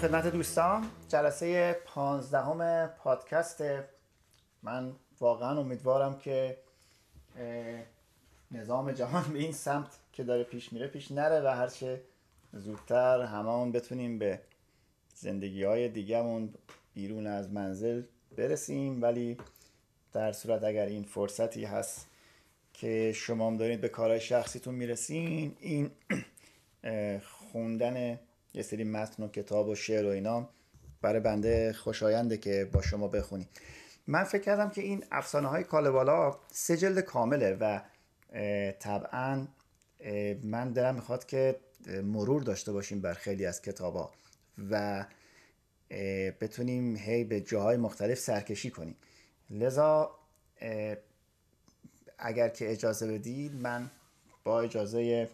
خدمت دوستان جلسه پانزدهم پادکست. من واقعا امیدوارم که نظام جهان به این سمت که داره پیش میره پیش نره و هرچه زودتر هممون بتونیم به زندگی های دیگهمون بیرون از منزل برسیم. ولی در صورت اگر این فرصتی هست که شما هم دارید به کارهای شخصیتون می‌رسین این خوندن یه سری متن و کتاب و شعر و اینا برای بنده خوشاینده که با شما بخونیم من فکر کردم که این افسانه های کالبالا سه جلد کامله و طبعا من دلم می‌خواد که مرور داشته باشیم بر خیلی از کتابا و بتونیم هی به جاهای مختلف سرکشی کنیم. لذا اگر که اجازه بدید من با اجازه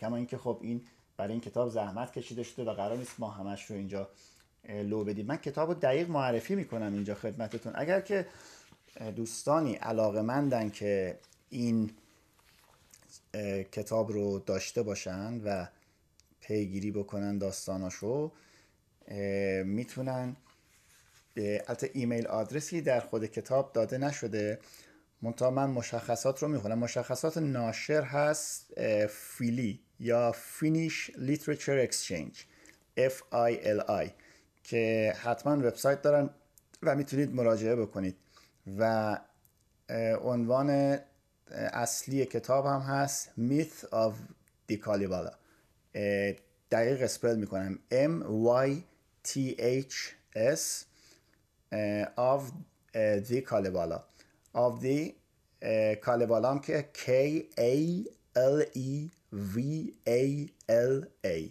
کما اینکه خب این برای این کتاب زحمت کشیده شده و قرار نیست ما همش رو اینجا لو بدیم. من کتاب رو دقیق معرفی می‌کنم اینجا خدمتتون. اگر که دوستانی علاقه مندن که این کتاب رو داشته باشن و پیگیری بکنن داستاناشو می‌تونن به ایمیل آدرسی در خود کتاب داده نشده. منتها من مشخصات رو می‌خونم. مشخصات ناشر هست FILI. یا Finnish Literature Exchange F I L I که حتما وبسایت دارن و می‌تونید مراجعه بکنید. و عنوان اصلی کتاب هم هست Myth of Kalevala. دقیق spell می‌کنم. M Y T H S of the Kalevala. Of the Kalevala هم که K A L E V A L A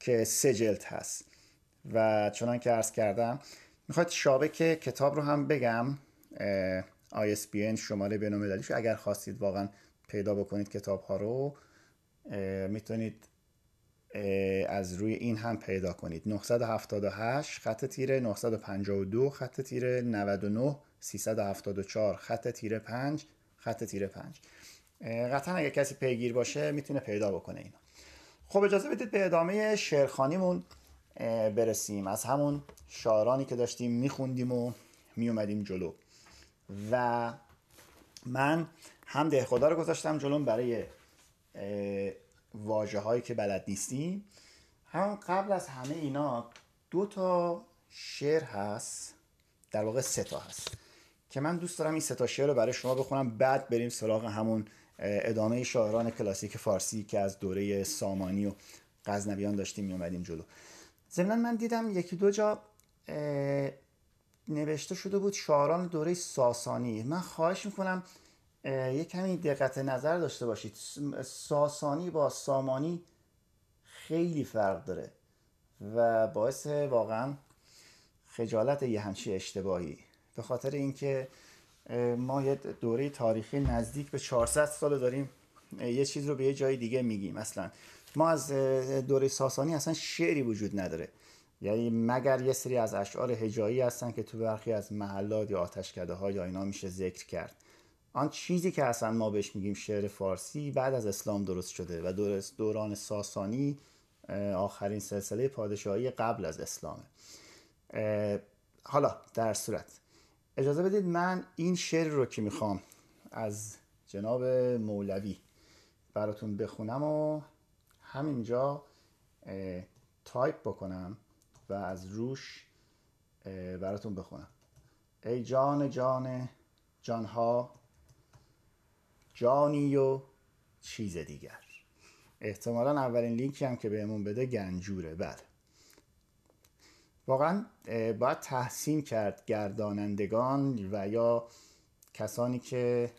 که سه جلد هست. و چنان که عرض کردم می‌خواد شابک کتاب رو هم بگم ISBN شماره بینالمللیش اگر خواستید واقعا پیدا بکنید کتاب ها رو می‌تونید از روی این هم پیدا کنید. 978 خط تیره 952 خط تیره 99 374 خط تیره 5 خط تیره 5 قطعا اگر کسی پیگیر باشه می‌تونه پیدا بکنه اینا خب اجازه بدید به ادامه شعرخانیمون برسیم. از همون شاعرانی که داشتیم میخوندیم و میومدیم جلو. و من هم ده خدا رو گذاشتم جلو برای واجه هایی که بلد نیستیم. هم قبل از همه اینا دو تا شعر هست در واقع سه تا هست که من دوست دارم این سه تا شعر رو برای شما بخونم بعد بریم سراغ همون ادامه شاعران کلاسیک فارسی که از دوره سامانی و غزنویان داشتیم می اومدیم جلو. ضمنا من دیدم یکی دو جا نوشته شده بود شاعران دوره ساسانی. من خواهش می‌کنم یه کمی دقت نظر داشته باشید. ساسانی با سامانی خیلی فرق داره و باعث واقعا خجالت یه همچی اشتباهی. به خاطر اینکه ما یه دوره تاریخی نزدیک به 400 سال داریم. یه چیز رو به یه جای دیگه میگیم مثلا ما از دوره ساسانی اصلا شعری وجود نداره. یعنی مگر یه سری از اشعار هجایی هستن که تو برخی از محلات یا آتشکده ها یا اینا میشه ذکر کرد. آن چیزی که اصلا ما بهش میگیم شعر فارسی بعد از اسلام درست شده و دوران ساسانی آخرین سلسله پادشاهی قبل از اسلامه. حالا در صورت. اجازه بدید من این شعر رو که می‌خوام از جناب مولوی براتون بخونم و همینجا تایپ بکنم و از روش براتون بخونم. ای جان جان جانها جانی و چیز دیگر. احتمالا اولین لینکی هم که بهمون بده گنجوره. بله. واقعا باید تحسین کرد گردانندگان و یا کسانی که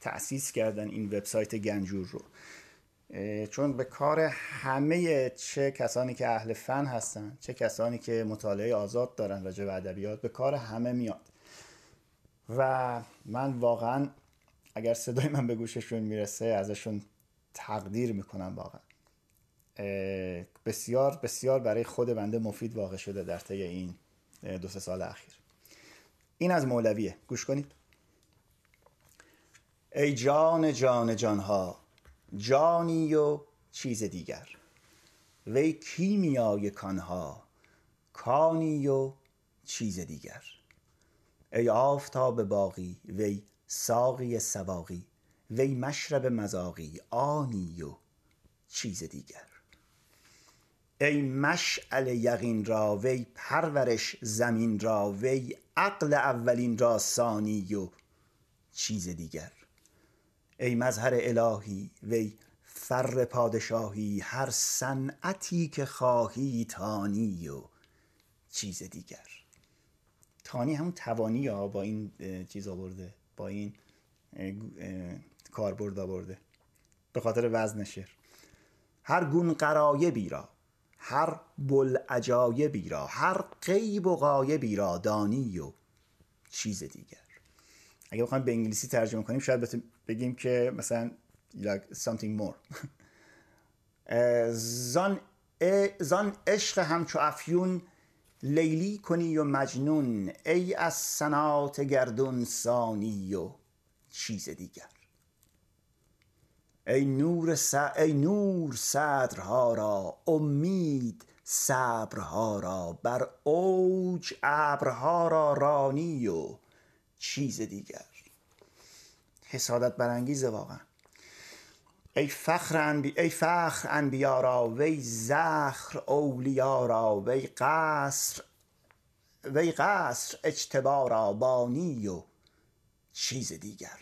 تأسیس کردن این وبسایت گنجور رو. چون به کار همه چه کسانی که اهل فن هستن چه کسانی که مطالعه آزاد دارن راجع به ادبیات به کار همه میاد. و من واقعا اگر صدای من به گوششون می‌رسه ازشون تقدیر می‌کنم واقعا. بسیار بسیار برای خود بنده مفید واقع شده در طی این دو سه سال اخیر. این از مولویه. گوش کنید. ای جان جان جانها جانی و چیز دیگر. وی کیمیای کانها کانی و چیز دیگر. ای آفتاب باقی وی ساقی سواقی وی مشرب مذاقی آنی و چیز دیگر. ای مشعل یقین را وی پرورش زمین را وی عقل اولین را ثانی و چیز دیگر. ای مظهر الهی وی فر پادشاهی هر صنعتی که خواهی تانی و چیز دیگر. تانی همون توانی ها با این چیز آورده با این کاربرد آورده به خاطر وزن شعر. هر گون قرایبی را هر بلعجایبی را هر غیب و غایبی را دانی و چیز دیگر. اگه بخوایم به انگلیسی ترجمه کنیم شاید بگیم که مثلا like something more. زان زان عشق همچو افیون لیلی کنی و مجنون ای از سنات گردون سانی و چیز دیگر. ای نور, س... ای نور صدرها را امید صبرها را. بر اوج ابرها را رانی و چیز دیگر. حسادت برانگیزه واقعا. ای فخر انبی... ای فخر انبیا را وی زخر اولیا را وی قصر وی قصر اجتبا را بانی و چیز دیگر.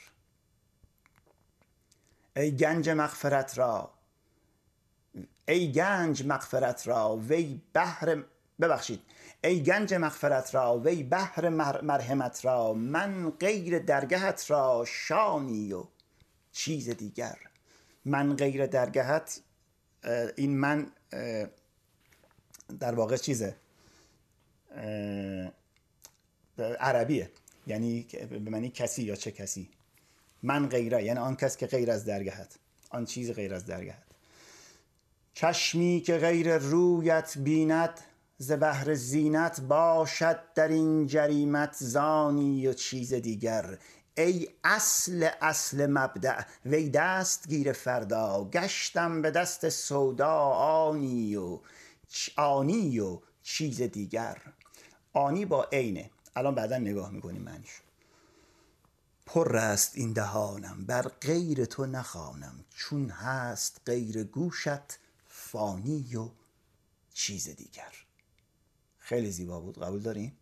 ای گنج مغفرت را. ای گنج مغفرت را وی بحر ببخشید. ای گنج مغفرت را وی بحر مرحمت را. من غیر درگهت را شانی و چیز دیگر. من غیر درگهت این من در واقع چیزه؟ عربیه. یعنی به معنی کسی یا چه کسی. من غیره یعنی آن کس که غیر از درگهت آن چیز غیر از درگهت چشمی که غیر رویت بیند ز بهر زینت باشد در این جریمت زانی و چیز دیگر. ای اصل اصل مبدع وی دست گیر فردا گشتم به دست سودا آنی و آنی و چیز دیگر. آنی با عینه. الان بعدا نگاه می‌کنیم معنیشو. پر است این دهانم بر غیر تو نخوانم چون هست غیر گوشت فانی و چیز دیگر. خیلی زیبا بود قبول داریم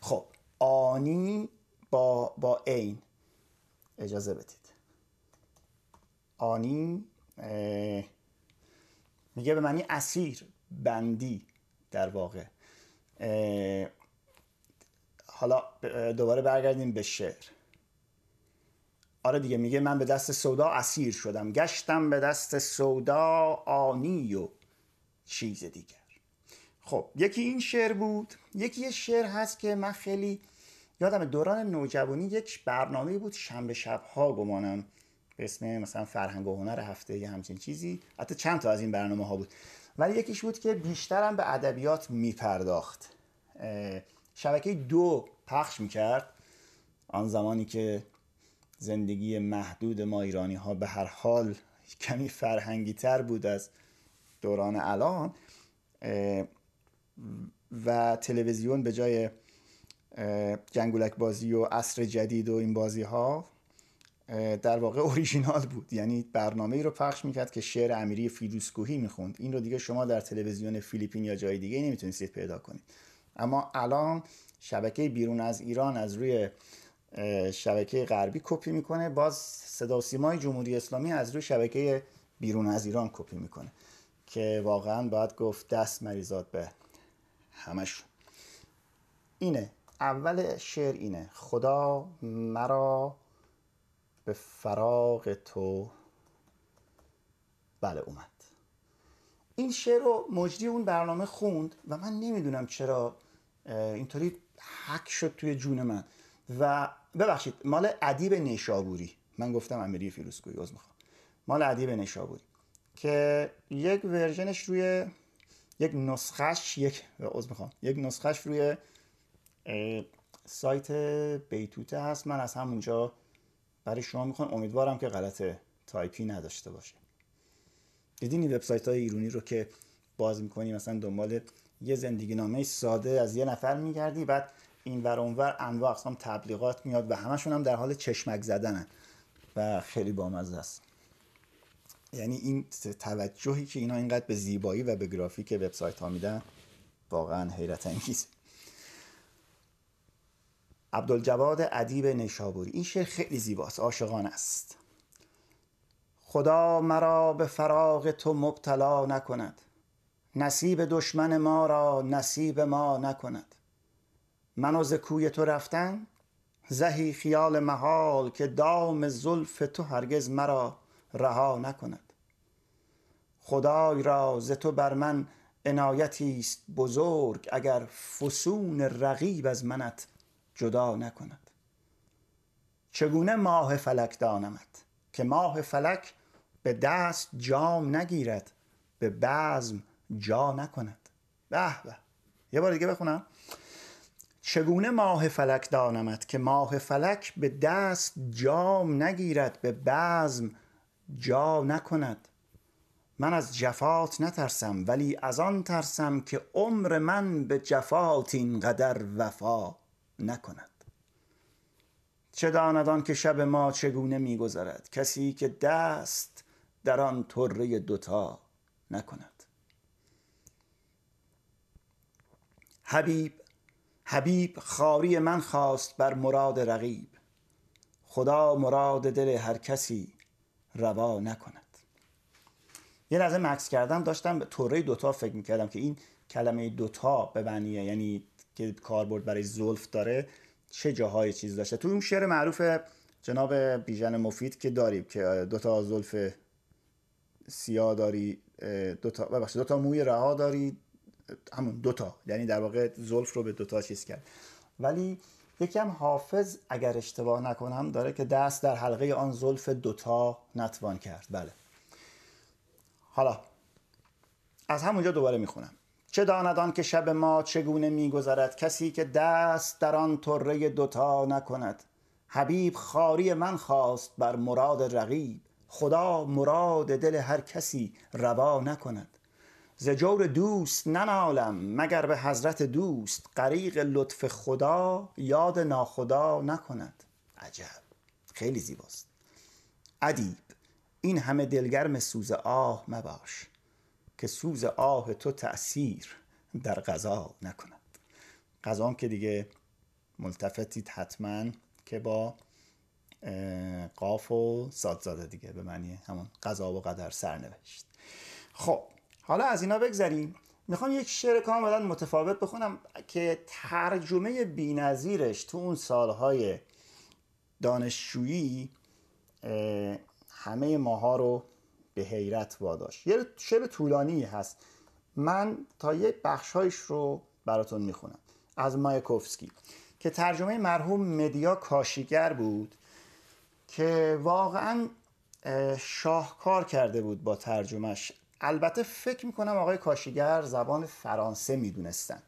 خب آنی با با عین اجازه بدید. آنی میگه به معنی اسیر بندی در واقع. حالا دوباره برگردیم به شعر. آره دیگه میگه من به دست سودا اسیر شدم. گشتم به دست سودا آنی و چیز دیگر. خب یکی این شعر بود. یکی یه شعر هست که من خیلی یادم دوران نوجوانی یک برنامه بود شنبه شبها گمانم. به اسم مثلا فرهنگ و هنر هفته یه همچین چیزی. حتی چند تا از این برنامه ها بود. ولی یکیش بود که بیشترم به ادبیات میپرداخت. شبکه دو پخش می‌کرد. آن زمانی که زندگی محدود ما ایرانی ها به هر حال کمی فرهنگی تر بود از دوران الان و تلویزیون به جای جنگولک بازی و عصر جدید و این بازی ها در واقع اوریژینال بود. یعنی برنامه ای رو پخش می‌کرد که شعر امیری فیروسکوهی می‌خوند. این رو دیگه شما در تلویزیون فیلیپین یا جای دیگه نمی‌تونستید پیدا کنید. اما الان شبکه بیرون از ایران از روی شبکه غربی کپی می‌کنه. باز صدا سیمای جمهوری اسلامی از روی شبکه بیرون از ایران کپی می‌کنه که واقعا باید گفت دست مریضات به همشون اینه. اول شعر اینه. خدا مرا به فراغ تو بله اومد. این شعر رو مجری اون برنامه خوند و من نمی‌دونم چرا اینطوری حک شد توی جون من. و ببخشید مال ادیب نیشابوری. من گفتم امیری فیروزکوهی عذر می‌خوام. مال ادیب نیشابوری که یک version ش روی یک نسخش یک عذر می‌خوام یک نسخش روی سایت بیتوته هست. من از همونجا برای شما می‌خونم. امیدوارم که غلط تایپی نداشته باشه. دیدین این وبسایت های ایرونی رو که باز می‌کنی مثلا دنبال یه زندگی نامه ساده از یه نفر میگردی بعد این ور اونور انواع اقسام تبلیغات میاد و همشون هم در حال چشمک زدنن و خیلی بامزه است. یعنی این توجهی که اینا اینقدر به زیبایی و به گرافیک وبسایت ها میدن واقعا حیرت انگیز. عبدالجواد ادیب نیشابوری این شعر خیلی زیباست عاشقانه است. خدا مرا به فراغ تو مبتلا نکند. نصیب دشمن ما را نصیب ما نکند. من از کوی تو رفتن؟ زهی خیال محال که دام زلف تو هرگز مرا رها نکند. خدای را ز تو بر من عنایتی است بزرگ اگر فسون رقیب از منت جدا نکند. چگونه ماه فلک دانمت که ماه فلک به دست جام نگیرد به بزم جا نکند؟ به به. یه بار دیگه بخونم. چگونه ماه فلک دانمت که ماه فلک به دست جام نگیرد به بزم جا نکند؟ من از جفات نترسم ولی از آن ترسم که عمر من به جفات اینقدر وفا نکند. چه داند که شب ما چگونه میگذرد؟ کسی که دست در آن طره دوتا نکند. حبیب حبیب خاری من خواست بر مراد رقیب. خدا مراد دل هر کسی روا نکند. یه لحظه مکس کردم داشتم به طوره دوتا فکر می‌کردم که این کلمه دوتا به معنیه یعنی که کاربرد برای زلف داره چه جاهای چیز داشته. تو اون شعر معروف جناب بیژن مفید که داریم که دوتا زلف سیاه داری دوتا ببخشید دوتا موی رها داری همون دوتا یعنی در واقع زلف رو به دوتا چیز کرد. ولی یکم حافظ اگر اشتباه نکنم داره که دست در حلقه آن زلف دوتا نتوان کرد. بله. حالا از همونجا دوباره می‌خونم. چه داندان که شب ما چگونه میگذرد؟ کسی که دست در آن طره دوتا نکند. حبیب خاری من خواست بر مراد رقیب. خدا مراد دل هر کسی روا نکند. ز جور دوست ننالم مگر به حضرت دوست غریق لطف خدا یاد ناخدا نکند. عجب خیلی زیباست. ادیب این همه دلگرم سوز آه مباش که سوز آه تو تأثیر در غذا نکند. غذام که دیگه ملتفتید حتما که با قاف و سادزاده دیگه به معنی همون قضا و قدر سرنوشت. خب حالا از اینا بگذریم. می‌خوام یک شعر کاملا متفاوت بخونم که ترجمه بینظیرش تو اون سالهای دانشجویی همه ماها رو به حیرت واداشت. یه شعر طولانی هست. من تا یه بخشهایش رو براتون می‌خونم. از مایکوفسکی که ترجمه مرحوم مدیا کاشیگر بود که واقعا شاهکار کرده بود با ترجمهش البته فکر می‌کنم آقای کاشیگر زبان فرانسه می‌دونستن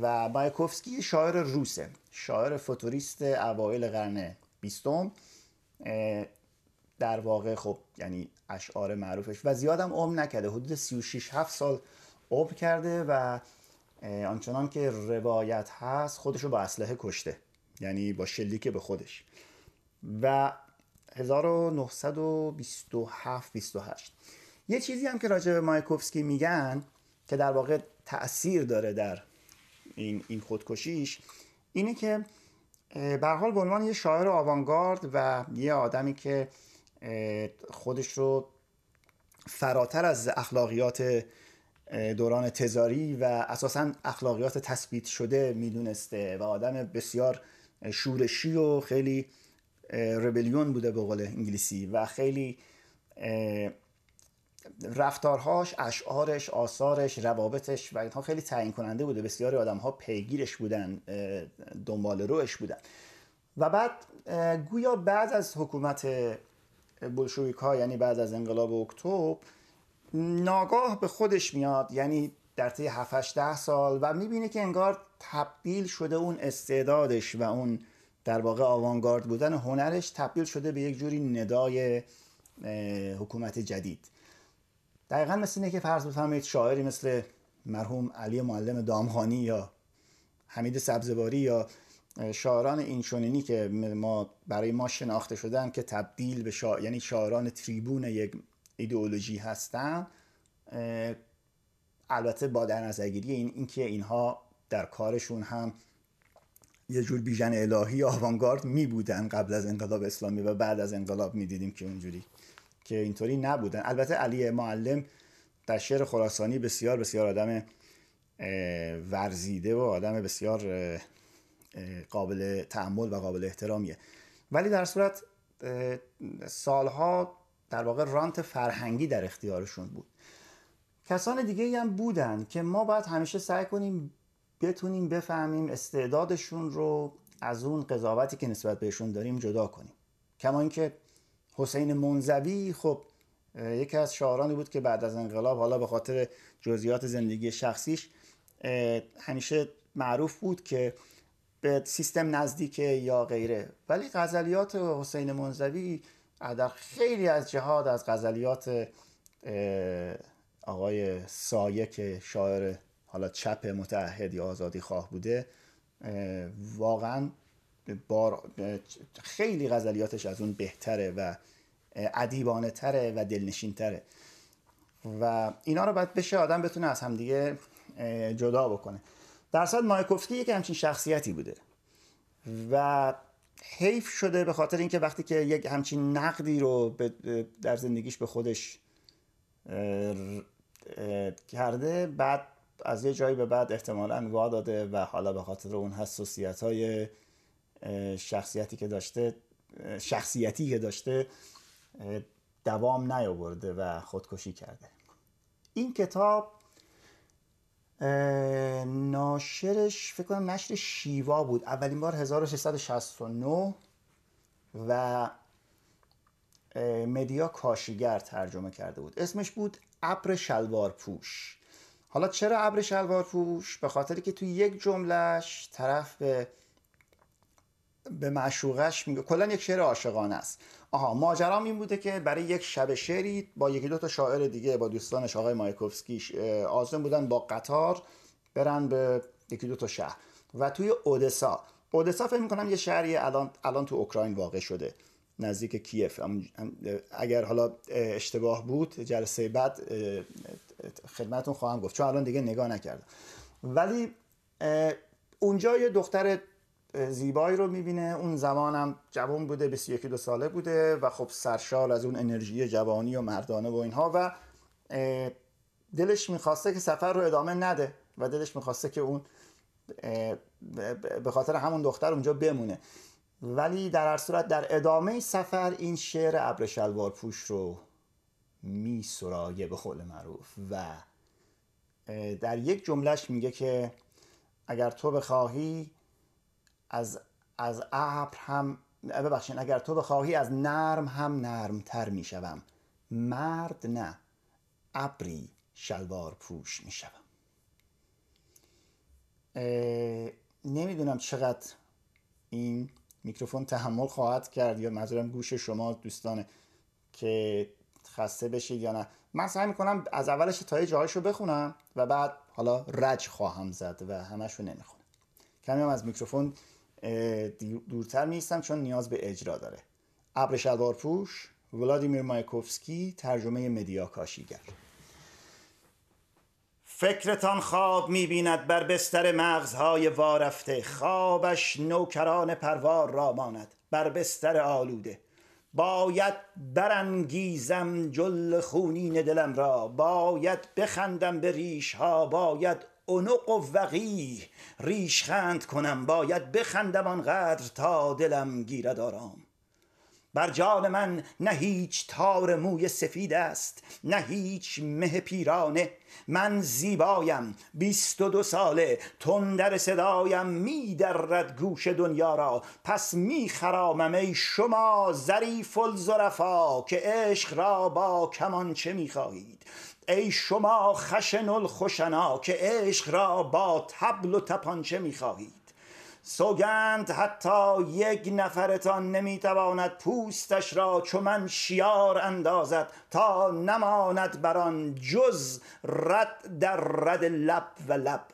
و مایکوفسکی شاعر روسه شاعر فوتوریست اوایل قرن بیستم در واقع خب یعنی اشعار معروفش و زیادم عمر نکرده حدود 36 7 سال عمر کرده و آنچنان که روایت هست خودشو با اسلحه کشته یعنی با شلیک به خودش. و 1927 28 یه چیزی هم که راجع به مایکوفسکی میگن که در واقع تاثیر داره در این این خودکشیش اینه که به حال به عنوان یه شاعر آوانگارد و یه آدمی که خودش رو فراتر از اخلاقیات دوران تزاری و اساسا اخلاقیات تثبیت شده می‌دونسته و آدم بسیار شورشی و خیلی ربلیون بوده به قول انگلیسی و خیلی رفتارهاش اشعارش آثارش روابطش و اینها خیلی تعیین کننده بوده. بسیاری آدم ها پیگیرش بودن دنبال روش بودن. و بعد گویا بعد از حکومت بلشویک ها یعنی بعد از انقلاب اکتبر ناگاه به خودش میاد یعنی در طی 7 ده سال و می‌بینه که انگار تبدیل شده اون استعدادش و اون در واقع آوانگارد بودن هنرش تبدیل شده به یک جوری ندای حکومت جدید. دقیقا مثل اینه که فرض بفرمایید شاعری مثل مرحوم علی معلم دامخانی یا حمید سبزواری یا شاعران اینچنینی که ما برای ما شناخته شدن که تبدیل به شا... یعنی شاعران تریبون یک ایدئولوژی هستن البته با در نظرگیری این اینکه اینها در کارشون هم یه جور بیژن الهی آوانگارد می بودن قبل از انقلاب اسلامی و بعد از انقلاب می دیدیم که اونجوری که اینطوری نبودن. البته علی معلم در شعر خراسانی بسیار بسیار آدم ورزیده و آدم بسیار قابل تعمل و قابل احترامیه. ولی در صورت سالها در واقع رانت فرهنگی در اختیارشون بود. کسان دیگه هم بودن که ما باید همیشه سعی کنیم بتونیم بفهمیم استعدادشون رو از اون قضاوتی که نسبت بهشون داریم جدا کنیم. کما اینکه حسین منزوی خب یکی از شاعرانی بود که بعد از انقلاب حالا به خاطر جزئیات زندگی شخصیش همیشه معروف بود که به سیستم نزدیک یا غیره. ولی غزلیات حسین منزوی در خیلی از جهاد از غزلیات آقای سایه که شاعر حالا چپ متحد یا آزادی خواه بوده واقعا بار خیلی غزلیاتش از اون بهتره و ادیبانه تره و دلنشین تره و اینا رو باید بشه آدم بتونه از همدیگه جدا بکنه. در صورت مایکوفسکی یک همچین شخصیتی بوده. و حیف شده به خاطر اینکه وقتی که یک همچین نقدی رو در زندگیش به خودش کرده بعد از یه جایی به بعد احتمالا وا داده و حالا به خاطر اون حساسیت های شخصیتی که داشته شخصیتی که داشته دوام نیاورده و خودکشی کرده. این کتاب ناشرش فکر کنم نشر شیوا بود. اولین بار 1669 و مدیا کاشیگر ترجمه کرده بود. اسمش بود ابر شلوار پوش حالا چرا ابر شلوار پوش به خاطری که توی یک جملهش طرف به به معشوقش میگه کلا یک شعر عاشقانه است. آها ماجرام این بوده که برای یک شب شعری با یکی دو تا شاعر دیگه با دوستانش آقای مایکوفسکی آزم بودن با قطار برن به یکی دو تا شهر. و توی اودسا. اودسا فکر می‌کنم یه شهری الان الان تو اوکراین واقع شده نزدیک کیف. اگر حالا اشتباه بود جلسه بعد خدمتون خواهم گفت چون الان دیگه نگاه نکردم. ولی اونجا یه دختر زیبایی رو می‌بینه. اون زمانم جوان بوده 21 دو ساله بوده و خب سرشار از اون انرژی جوانی و مردانه و اینها و دلش می‌خواسته که سفر رو ادامه نده و دلش می‌خواسته که اون به خاطر همون دختر اونجا بمونه. ولی در هر صورت در ادامه سفر این شعر ابر شلوار پوش رو می سرایه به قول معروف و در یک جملهش میگه که اگر تو بخواهی از از ابر هم ببخشین اگر تو بخواهی از نرم هم نرمتر می‌شوم. مرد نه ابری شلوار پوش می‌شوم. نمی‌دونم چقدر این میکروفون تحمل خواهد کرد یا منظورم گوش شما دوستانه که خسته بشید یا نه. من سعی می‌کنم از اولش تا جاهاشو بخونم و بعد حالا رج خواهم زد و همشو نمی‌خونم. کمی هم از میکروفون دورتر نیستم چون نیاز به اجرا داره. ابر شلوار پوش ولادیمیر مایکوفسکی ترجمه مدیا کاشیگر فکرتان خواب می‌بیند بر بستر مغزهای وارفته. خوابش نوکران پروار را ماند بر بستر آلوده. باید برانگیزم جل خونین دلم را. باید بخندم به ریش ها باید اونق و وقی ریشخند کنم باید بخندم آنقدر تا دلم گیرد آرام. بر جان من نه هیچ تار موی سفید است نه هیچ مه پیرانه. من زیبایم بیست و دو ساله تندر صدایم میدرد گوش دنیا را. پس میخرامم ای شما ظریف الظرفا که عشق را با کمانچه می‌خواهید؟ ای شما خشن الخشنا که عشق را با تبل و تپانچه می‌خواهید. سوگند حتی یک نفرتان نمی‌تواند پوستش را چو من شیار اندازد تا نماند بر آن جز رد در رد لب و لب.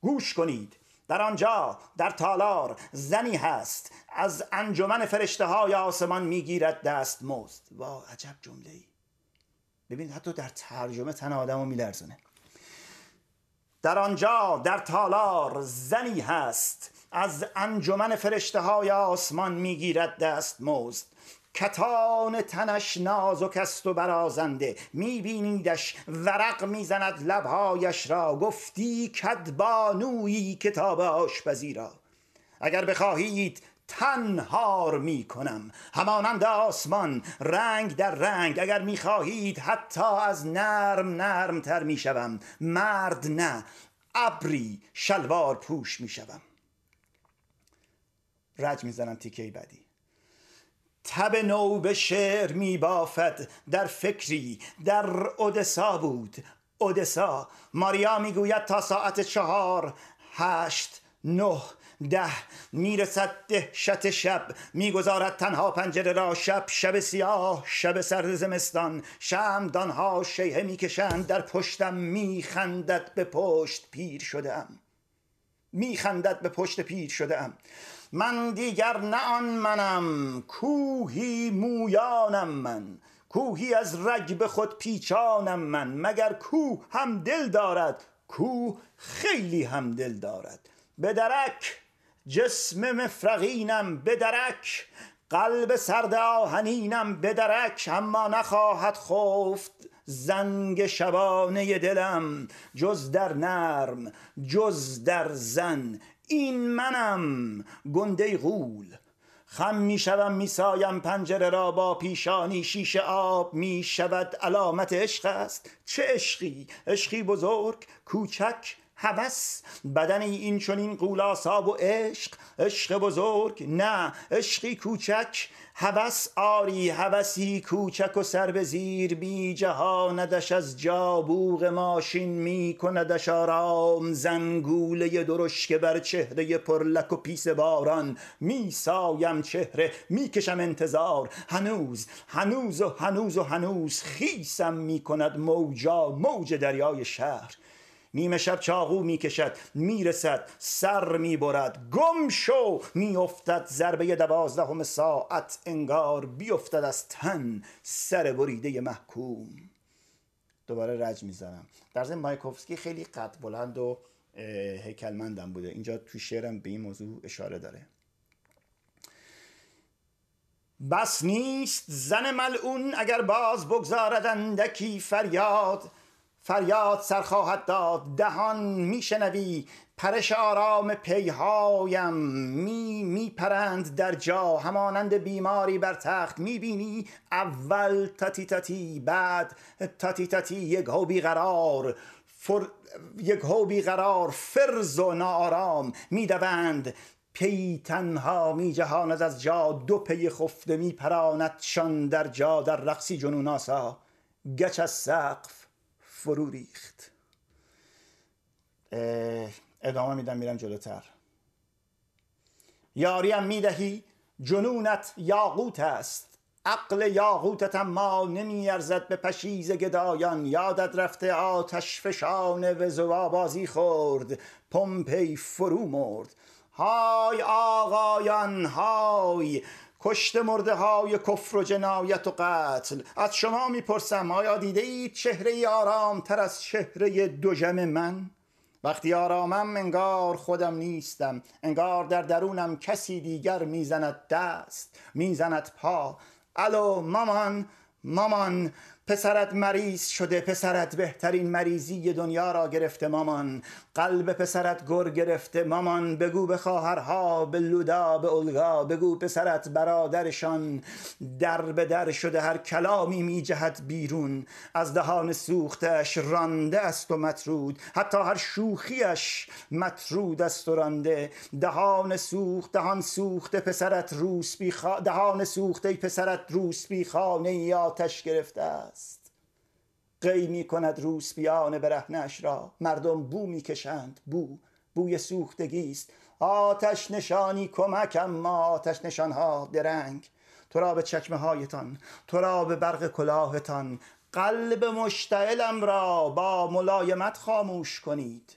گوش کنید. در آنجا در تالار زنی هست. از انجمن فرشته های آسمان می‌گیرد دست مزد. وا عجب جمله ای ببینید حتی در ترجمه تن آدم رو میلرزونه. در آنجا در تالار زنی هست. از انجمن فرشته های آسمان می‌گیرد دست مزد. کتان تنش نازک است و برازنده. میبینیدش ورق می‌زند لبهایش را. گفتی کدبانویی کتاب آشپزی را. اگر بخواهید تنهار می کنم همانند آسمان رنگ در رنگ. اگر می‌خواهید حتی از نرم نرم تر می شوم مرد نه ابری شلوار پوش می شوم رج می‌زنم تیکه بعدی. تب نو به شعر می بافد در فکری در اودسا بود. اودسا. ماریا می‌گوید تا ساعت چهار هشت نه ده می‌رسد دهشت شب می‌گذارد تنها پنجره را. شب شب سیاه شب سرد زمستان. شمدانها شیهه می‌کشند در پشتم میخندد به پشت پیر شدم. میخندد به پشت پیر شدم. من دیگر نه آن منم کوهی مویانم من. کوهی از رگ به خود پیچانم من. مگر کوه هم دل دارد؟ کوه خیلی هم دل دارد. به درک جسم مفرقینم درک قلب سرد آهنینم درک اما نخواهد خفت زنگ شبانه دلم. جز در نرم جز در زن این منم. گنده غول خم می شوم می سایم پنجره را با پیشانی شیشه آب می شود. علامت عشق است. چه عشقی؟ عشقی بزرگ کوچک هوس بدنی این چنین غول‌آسا و عشق عشق بزرگ نه عشقی کوچک. هوس آری هوسی کوچک و سر به زیر می جهاندش از جا بوق ماشین می کندش آرام. زنگوله درشکه بر چهره پرلک و پیس باران. می سایم چهره می کشم انتظار. هنوز هنوز و هنوز و هنوز خیسم می کند موجا موج دریای شهر. نیمه شب چاقو می‌کشد می‌رسد سر می‌برد. گم شو میافتد ضربه دوازدهم ساعت انگار بیفتد از تن سر بریده محکوم. دوباره رج می‌زنم. در ضمن مایکوفسکی خیلی قد بلند و هیکلمندم بوده. اینجا تو شعرم به این موضوع اشاره داره. بس نیست زن ملعون اگر باز بگذارد اندکی فریاد. فریاد سر خواهد داد دهان میشنوی. پرش آرام پیهایم. می میپرند در جا. همانند بیماری بر تخت می‌بینی. اول تاتی تاتی بعد تاتی تاتی یک هو بیقرار فر... یک هو بیقرار فرز و نارام می‌دوند. پی تنها می جهاند از جا. دو پی خفته می شان در جا. در رقصی جنون آسا. گچ از سقف فرو ریخت. ادامه میدم میرم جلوتر. یاریم می‌دهی جنونت یاقوت است. عقل یاقوتت اما نمیارزد به پشیز گدایان. یادت رفته آتش فشان وزوا بازی خورد پمپی فرو مرد. های آقایان های کشته مرده های کفر و جنایت و قتل. از شما می‌پرسم آیا دیده اید چهره آرام تر از چهره دوژم من؟ وقتی آرامم انگار خودم نیستم انگار در درونم کسی دیگر می‌زند دست می‌زند پا. الو مامان مامان پسرت مریض شده پسرت بهترین مریضی دنیا را گرفته مامان. قلب پسرت گر گرفته مامان بگو به خواهرها به لودا به اولگا بگو پسرت برادرشان در به در شده هر کلامی می جهد بیرون. از دهان سوختش رانده است و مطرود حتی هر شوخیش مطرود است و رانده. دهان سوخت دهان سوخته پسرت روس بی دهان سوخته پسرت روس بی خانه آتش گرفته است. قی می کند روسپیان برهنش را. مردم بو می‌کشند بو. بوی سوختگی است. آتش نشانی کمکم ما آتش نشانها درنگ. تو را به چکمه هایتان تو را به برق کلاهتان. قلب مشتعلم را با ملایمت خاموش کنید.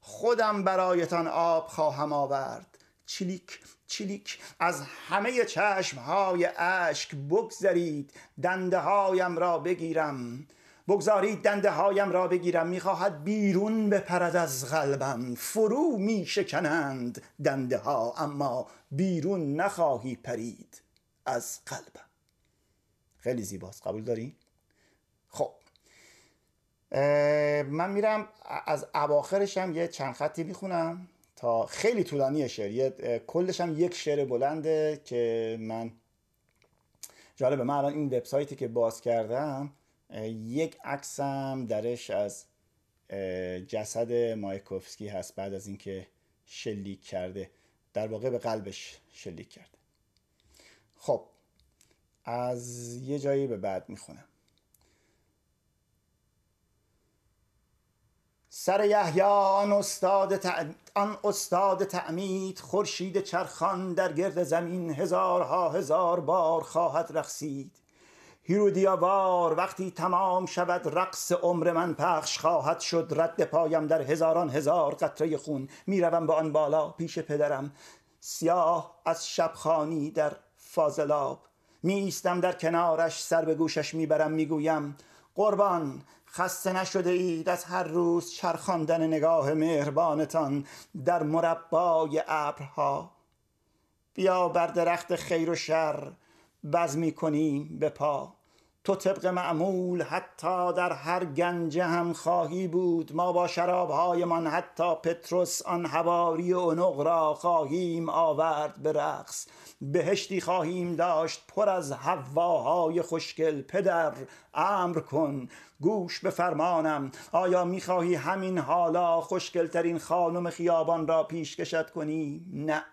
خودم برایتان آب خواهم آورد. چلیک چلیک. از همه چشم های اشک بگذرید. دنده هایم را بگیرم. بگذارید دنده هایم را بگیرم. می‌خواهد بیرون بپرد از قلبم. فرو میشکنند دنده ها اما بیرون نخواهی پرید از قلبم. خیلی زیباست. قبول داری؟ خب. من میرم از اواخرش هم یه چند خطی می‌خونم تا خیلی طولانی شعر. کلش هم یک شعر بلنده که من جالبه من الان این وبسایتی که باز کردم یک عکسم درش از جسد مایکوفسکی هست بعد از اینکه شلیک کرده. در واقع به قلبش شلیک کرده. خب از یه جایی به بعد می‌خونم. سر یحیی آن استاد آن استاد تعمید خورشید چرخان در گرد زمین هزارها هزار بار خواهد رقصید. هیرودیاوار وقتی تمام شود رقص عمر من پخش خواهد شد. رد پایم در هزاران هزار قطره خون. می‌روم به آن بالا پیش پدرم. سیاه از شبخانی در فاضلاب. می ایستم در کنارش سر به گوشش می‌برم می‌گویم قربان خسته نشده اید از هر روز چرخاندن نگاه مهربانتان در مربای ابرها. بیا بر درخت خیر و شر بزمی کنیم به پا. تو طبق معمول حتی در هر گنجه هم خواهی بود ما با شرابهایمان حتی پتروس آن هواری و را خواهیم آورد به رقص. بهشتی خواهیم داشت پر از هواهای خوشگل. پدر امر کن گوش به فرمانم. آیا می‌خواهی همین حالا خوشگلترین خانم خیابان را پیشکشت کنی؟ نه.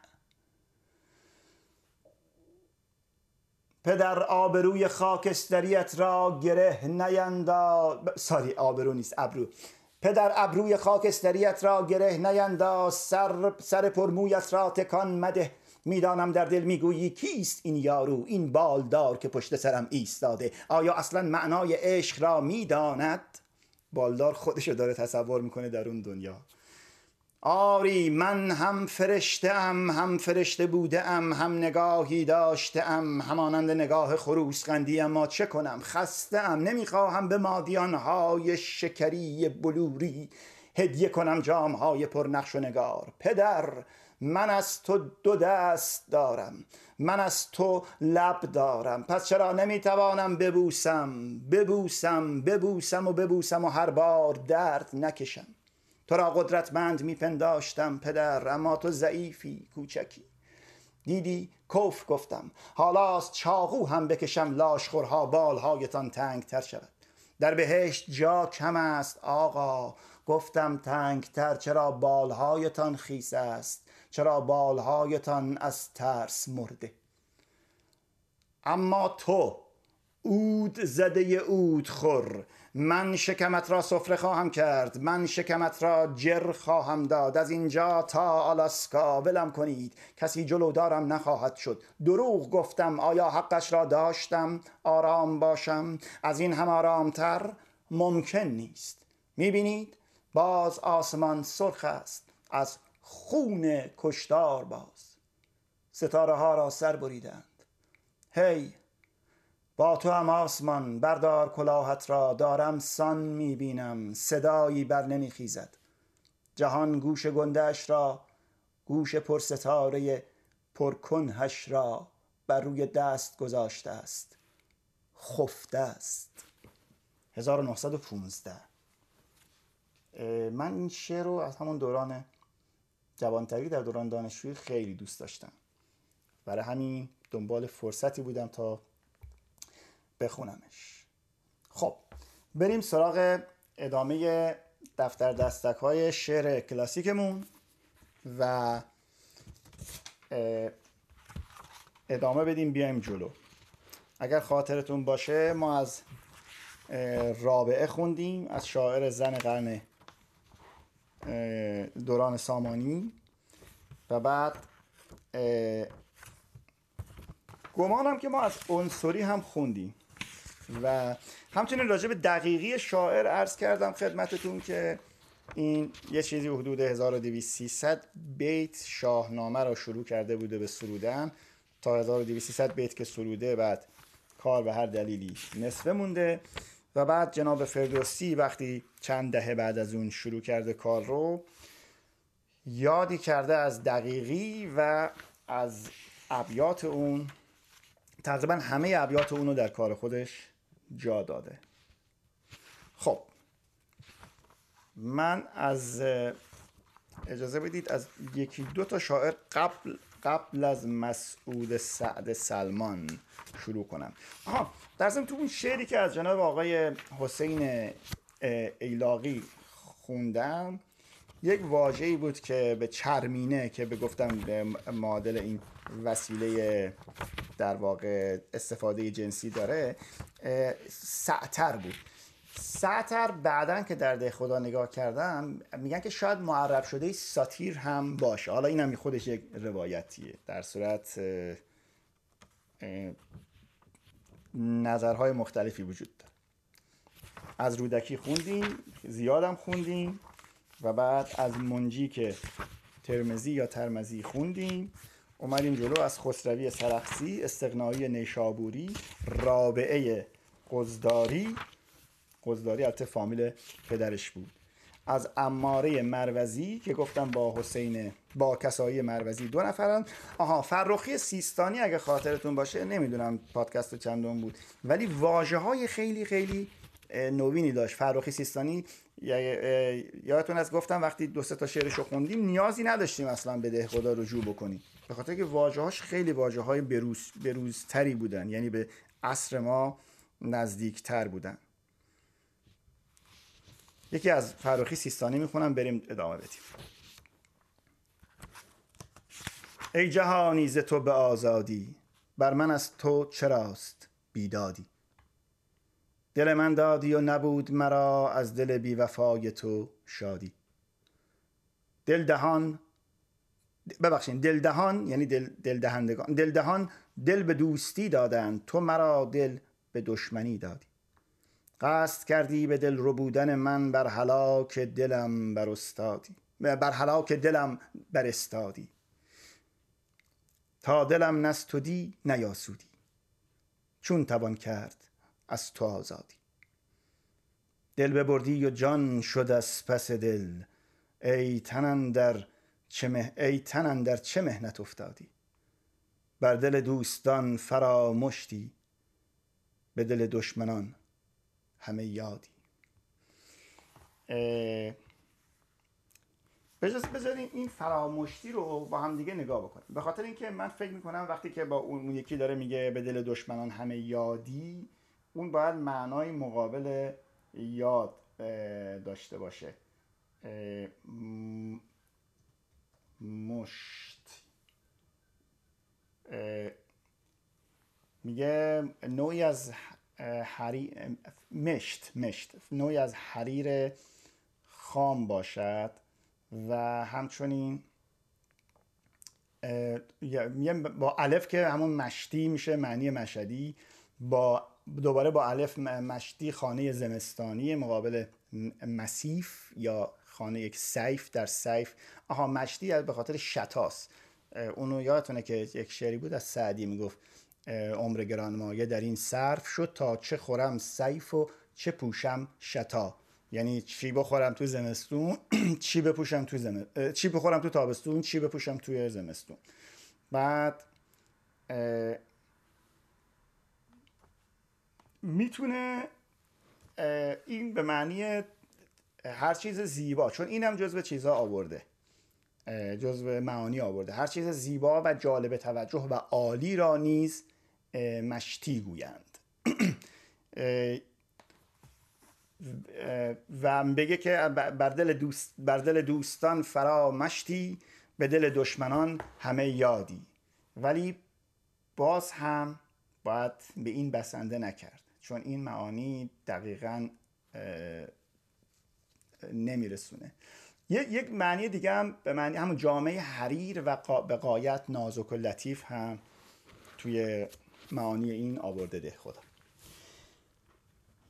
پدر آبروی خاکستریت را گره نینداز sorry آبرو نیست ابرو. پدر ابروی خاکستریت را گره نینداز سر, سر پرمویت را تکان مده. می‌دانم در دل می‌گویی کیست این یارو؟ این بالدار که پشت سرم ایستاده. آیا اصلا معنای عشق را می‌داند؟ بالدار خودشو داره تصور می‌کنه در اون دنیا. آری من هم فرشته ام هم فرشته بوده ام هم نگاهی داشته ام همانند نگاه خروس قندی اما چه کنم؟ خسته ام نمی‌خواهم به مادیان های شکری بلوری هدیه کنم جام های پر نقش و نگار. پدر من از تو دو دست دارم من از تو لب دارم. پس چرا نمی‌توانم ببوسم؟ ببوسم ببوسم و ببوسم و هر بار درد نکشم. تو را قدرتمند میپنداشتم پدر اما تو ضعیفی کوچکی. دیدی؟ کف گفتم. حالاست چاقو هم بکشم لاشخورها بالهایتان تنگ تر شود. در بهشت جا کم است آقا. گفتم تنگ تر چرا بالهایتان خیس است؟ چرا بالهایتان از ترس مرده؟ اما تو اود زده اود خور. من شکمت را سفره خواهم کرد من شکمت را جر خواهم داد. از اینجا تا آلاسکا ولم کنید کسی جلودارم نخواهد شد. دروغ گفتم آیا حقش را داشتم؟ آرام باشم. از این هم آرامتر ممکن نیست. می‌بینید؟ باز آسمان سرخ است. از خون کشتار باز. ستاره ها را سر بریدند. هی! با تو هم آسمان بردار کلاهت را دارم سان می‌بینم صدایی بر نمیخیزد. جهان گوش گندهش را گوش پرستاره پرکنهش را بر روی دست گذاشته است. خفته است. 1915 من این شعر رو از همون دوران جوانتری در دوران دانشجویی خیلی دوست داشتم. برای همین دنبال فرصتی بودم تا بخونمش. خب بریم سراغ ادامه دفتر دستک های شعر کلاسیکمون و ادامه بدیم بیایم جلو. اگر خاطرتون باشه ما از رابعه خوندیم از شاعر زن قرن دوران سامانی و بعد گمانم که ما از عنصری هم خوندیم. و همچنین راجع به دقیقی شاعر عرض کردم خدمتتون که این یه چیزی حدود 1200 بیت شاهنامه را شروع کرده بوده به سرودن. تا 1200 بیت که سروده بعد کار به هر دلیلی نصفه مونده. و بعد جناب فردوسی وقتی چند دهه بعد از اون شروع کرده کار رو یادی کرده از دقیقی و از ابیات اون. تقریبا همه ابیات اون رو در کار خودش جا داده. خب. من از اجازه بدید از یکی دو تا شاعر قبل قبل از مسعود سعد سلمان شروع کنم. آها در تو اون شعری که از جناب آقای حسین ایلاقی خوندم یک واژه‌ای بود که به چرمینه که به گفتم معادل این وسیله در واقع استفاده جنسی داره سعتر بود. سعتر بعدا که در ده خدا نگاه کردم میگن که شاید معرب شده ساتیر هم باشه. حالا این هم خودش یک روایتیه. در صورت نظرهای مختلفی وجود داره. از رودکی خوندیم زیادم خوندیم و بعد از منجی که ترمزی یا ترمزی خوندیم اومدیم جلو از خسروی سرخسی استقنایی نیشابوری رابعه قزداری. قزداری البته فامیل پدرش بود. از اماره مروزی که گفتم با حسین با کسایی مروزی دو نفرن. آها فرخی سیستانی اگه خاطرتون باشه نمی‌دونم پادکست چندم بود. ولی واجه های خیلی خیلی نوینی داشت. فرخی سیستانی یادتون از گفتم وقتی دو سه تا شعرشو خوندیم نیازی نداشتیم اصلا به ده خدا رجوع بکنیم. به خاطر که واژه‌هاش خیلی واژه های بروز بروزتری بودن. یعنی به عصر ما نزدیکتر بودن. یکی از فراخی سیستانی می‌خونم بریم ادامه بدیم. ای جهانی ز تو به آزادی. بر من از تو چراست بیدادی. دل من دادی و نبود مرا از دل بی وفای تو شادی. دل دهان ببخشید دل دهان یعنی دل, دل دهندگان دل به دوستی دادند. تو مرا دل به دشمنی دادی. قصد کردی به دل رو بودن من بر هلاک دلم بر استادی. بر هلاک دلم بر استادی. تا دلم نستودی نیاسودی. چون توان کرد از تو آزادی. دل ببردی و جان شد از پس دل. ای تنن در چه ای تنن در چه مهنت افتادی؟ بر دل دوستان فرامشتی به دل دشمنان همه یادی. بجاز بذاریم این فرامشتی رو با هم دیگه نگاه بکنیم. به خاطر اینکه من فکر می‌کنم وقتی که با اون یکی داره میگه به دل دشمنان همه یادی اون باید معنای مقابل یاد داشته باشه. مشت. میگه نوعی از حریر مشت مشت. نوعی از حریر خام باشد و همچنین با الف که همون مشتی میشه معنی مشدی با دوباره با الف مشتی خانه زمستانی مقابل مسیف یا خانه یک سیف در سیف. آها مشتی به خاطر شتاس. اونو یادتونه که یک شعری بود از سعدی می‌گفت عمر گرانمایه در این صرف شد تا چه خورم سیف و چه پوشم شتا. یعنی چی بخورم تو زمستون چی بپوشم تو زم... چی بخورم تو تابستون چی بپوشم توی زمستون. بعد می‌تونه این به معنی هر چیز زیبا چون اینم جزو چیزها آورده. جزو معانی آورده. هر چیز زیبا و جالب توجه و عالی را نیز مشتی گویند. و بگه که بر دل, دوست بر دل دوستان فرا مشتی به دل دشمنان همه یادی. ولی باز هم باید به این بسنده نکرد. چون این معانی دقیقا نمیرسونه. یک معنی دیگه هم به معنی همون جامعه حریر و به قایت نازک و لطیف هم توی معانی این آورده ده خدا.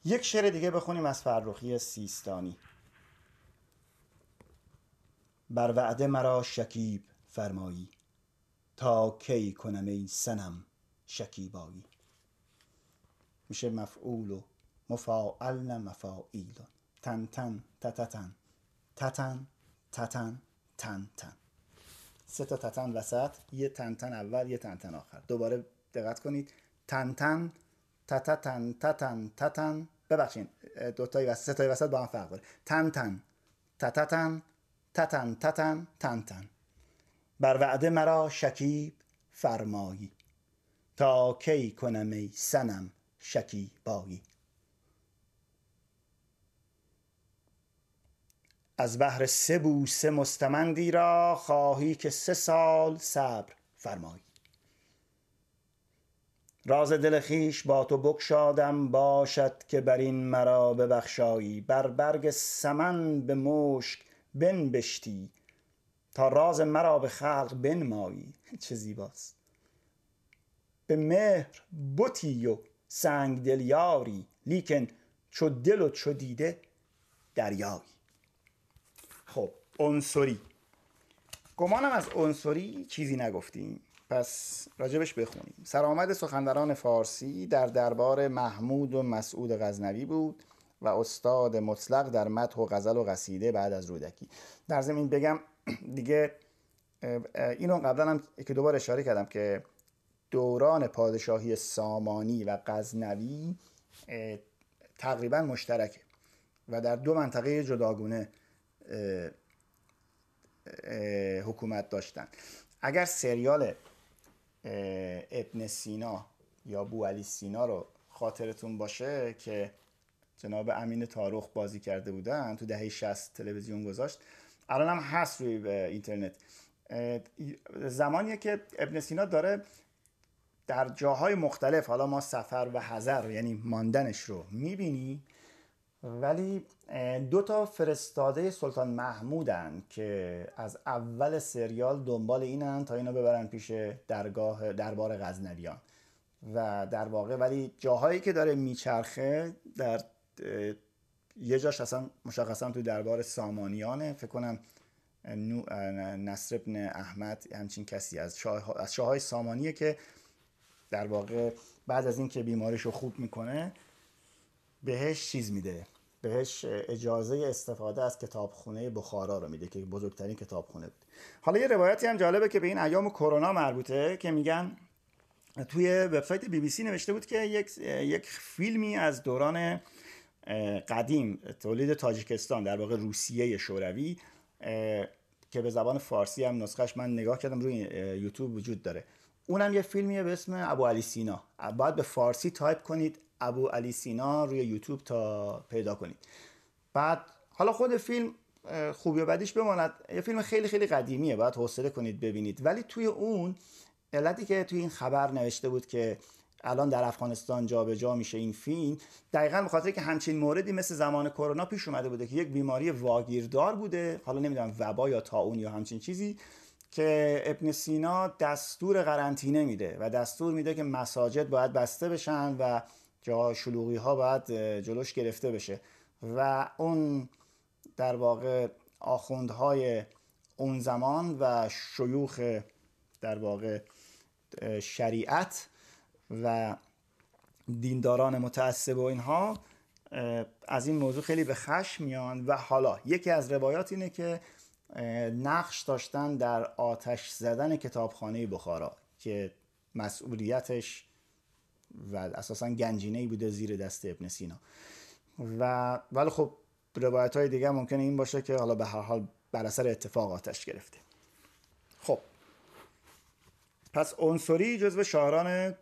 یک شعر دیگه بخونیم از فرخی سیستانی. بر وعده مرا شکیب فرمایی تا کی کنم ای سنم شکیبایی. میشه مفعول و مفاعل نه مفاعیل تن تن تتتن تتن تتن تن تن سه تا تتن وسط یه تن تن اول یه تن تن آخر. دوباره دقت کنید. تن تن تتتن تتن تتن ببخشید دو تای وسط سه تای وسط با هم فرق داره. تن تن تتتن تتن تتن تن تن بر وعده مرا شکیب فرمایی. تا کی کنم ای سنم شکیبایی. از بهر سه بوسه مستمندی را خواهی که سه سال صبر فرمایی راز دل خیش با تو بکشادم باشد که بر این مرا ببخشایی. بر برگ سمن به مشک بنبشتی. تا راز مرا به خلق بنمایی. چه زیباست. به مهر بتی و سنگ دل یاری. لیکن چو دل و چو دیده دریایی. خب عنصری. گمانم از عنصری چیزی نگفتیم. پس راجبش بخونیم. سرآمد سخنوران فارسی در دربار محمود و مسعود غزنوی بود و استاد مطلق در متح و غزل و قصیده بعد از رودکی. در زمین بگم دیگه اینو قبلا هم که دوبار اشاره کردم که دوران پادشاهی سامانی و غزنوی تقریبا مشترکه و در دو منطقه جداگونه. حکومت داشتن. اگر سریال ابن سینا یا بو علی سینا رو خاطرتون باشه که جناب امین تاروخ بازی کرده بودن تو دهه 60 تلویزیون گذاشت الان هم هست روی اینترنت. زمانیه که ابن سینا داره در جاهای مختلف حالا ما سفر و حذر یعنی ماندنش رو می‌بینی ولی دو تا فرستاده سلطان محمودن که از اول سریال دنبال اینن تا اینو ببرن پیش درگاه دربار غزنویان. و در واقع ولی جاهایی که داره میچرخه در یه جاش اصلا مشخصا تو دربار سامانیانه. فکر کنم نصر ابن احمد همچین کسی از شاه از شاههای سامانیه که در واقع بعد از اینکه بیماریشو خوب می‌کنه بهش چیز میده. بهش اجازه استفاده از کتابخونه بخارا رو میده که بزرگترین کتابخونه بود. حالا یه روایتی هم جالبه که به این ایام کرونا مربوطه که میگن توی وبسایت بی بی سی نوشته بود که یک یک فیلمی از دوران قدیم تولید تاجیکستان در واقع روسیه شوروی که به زبان فارسی هم نسخش من نگاه کردم روی یوتیوب وجود داره. اونم یه فیلمیه به اسم ابو علی سینا باید به فارسی تایپ کنید ابو علی سینا روی یوتیوب تا پیدا کنید. بعد حالا خود فیلم خوبی و بدیش بماند. یه فیلم خیلی خیلی قدیمیه باید حوصله کنید ببینید. ولی توی اون علتی که توی این خبر نوشته بود که الان در افغانستان جابجا جا میشه این فیلم دقیقا به خاطر که همچین موردی مثل زمان کرونا پیش اومده بوده که یک بیماری واگیردار بوده حالا نمی‌دونم وبا یا تاون یا همچین چیزی که ابن سینا دستور قرنطینه میده و دستور میده که مساجد باید بسته بشن و جا شلوغی ها باید جلوش گرفته بشه. و اون در واقع آخوندهای اون زمان و شیوخ در واقع شریعت و دینداران متعصب و اینها از این موضوع خیلی به خشم میان. و حالا یکی از روایات اینه که نقش داشتن در آتش زدن کتابخانه بخارا که مسئولیتش و اساسا گنجینه بوده زیر دست ابن سینا و ولی خب روایت های دیگه ممکنه این باشه که حالا به هر حال بر اثر اتفاق آتش گرفته. خب. پس عنصری جزو شاعران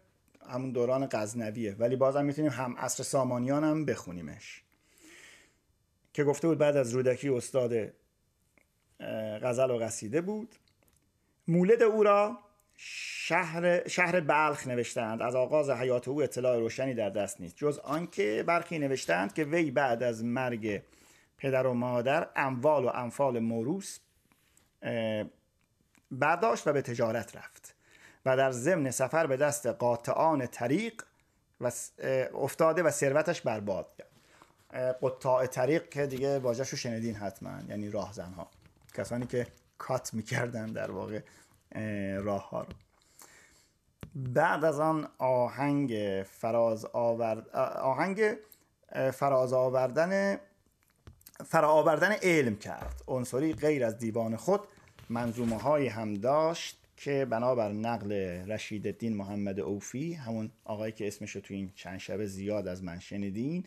همون دوران غزنویه ولی بازم می‌تونیم هم عصر سامانیان هم بخونیمش. که گفته بود بعد از رودکی استاد غزل و قصیده بود. مولد او را شهر, شهر بلخ نوشتند. از آغاز حیات او اطلاع روشنی در دست نیست. جز آنکه برخی نوشتند که وی بعد از مرگ پدر و مادر اموال و انفال موروس برداشت و به تجارت رفت و در ضمن سفر به دست قاطعان طریق و افتاده و ثروتش برباد کرد. قطاع طریق که دیگه واژه‌شو شنیدین حتما یعنی راهزنها. کسانی که کات می‌کردن در واقع. راه ها رو. بعد از آن آهنگ فراز آورد آهنگ فراز آوردن فرا آوردن علم کرد. عنصری غیر از دیوان خود منظومه های هم داشت که بنابر نقل رشید الدین محمد اوفی همون آقایی که اسمش تو این چند شبه زیاد از من شنیدین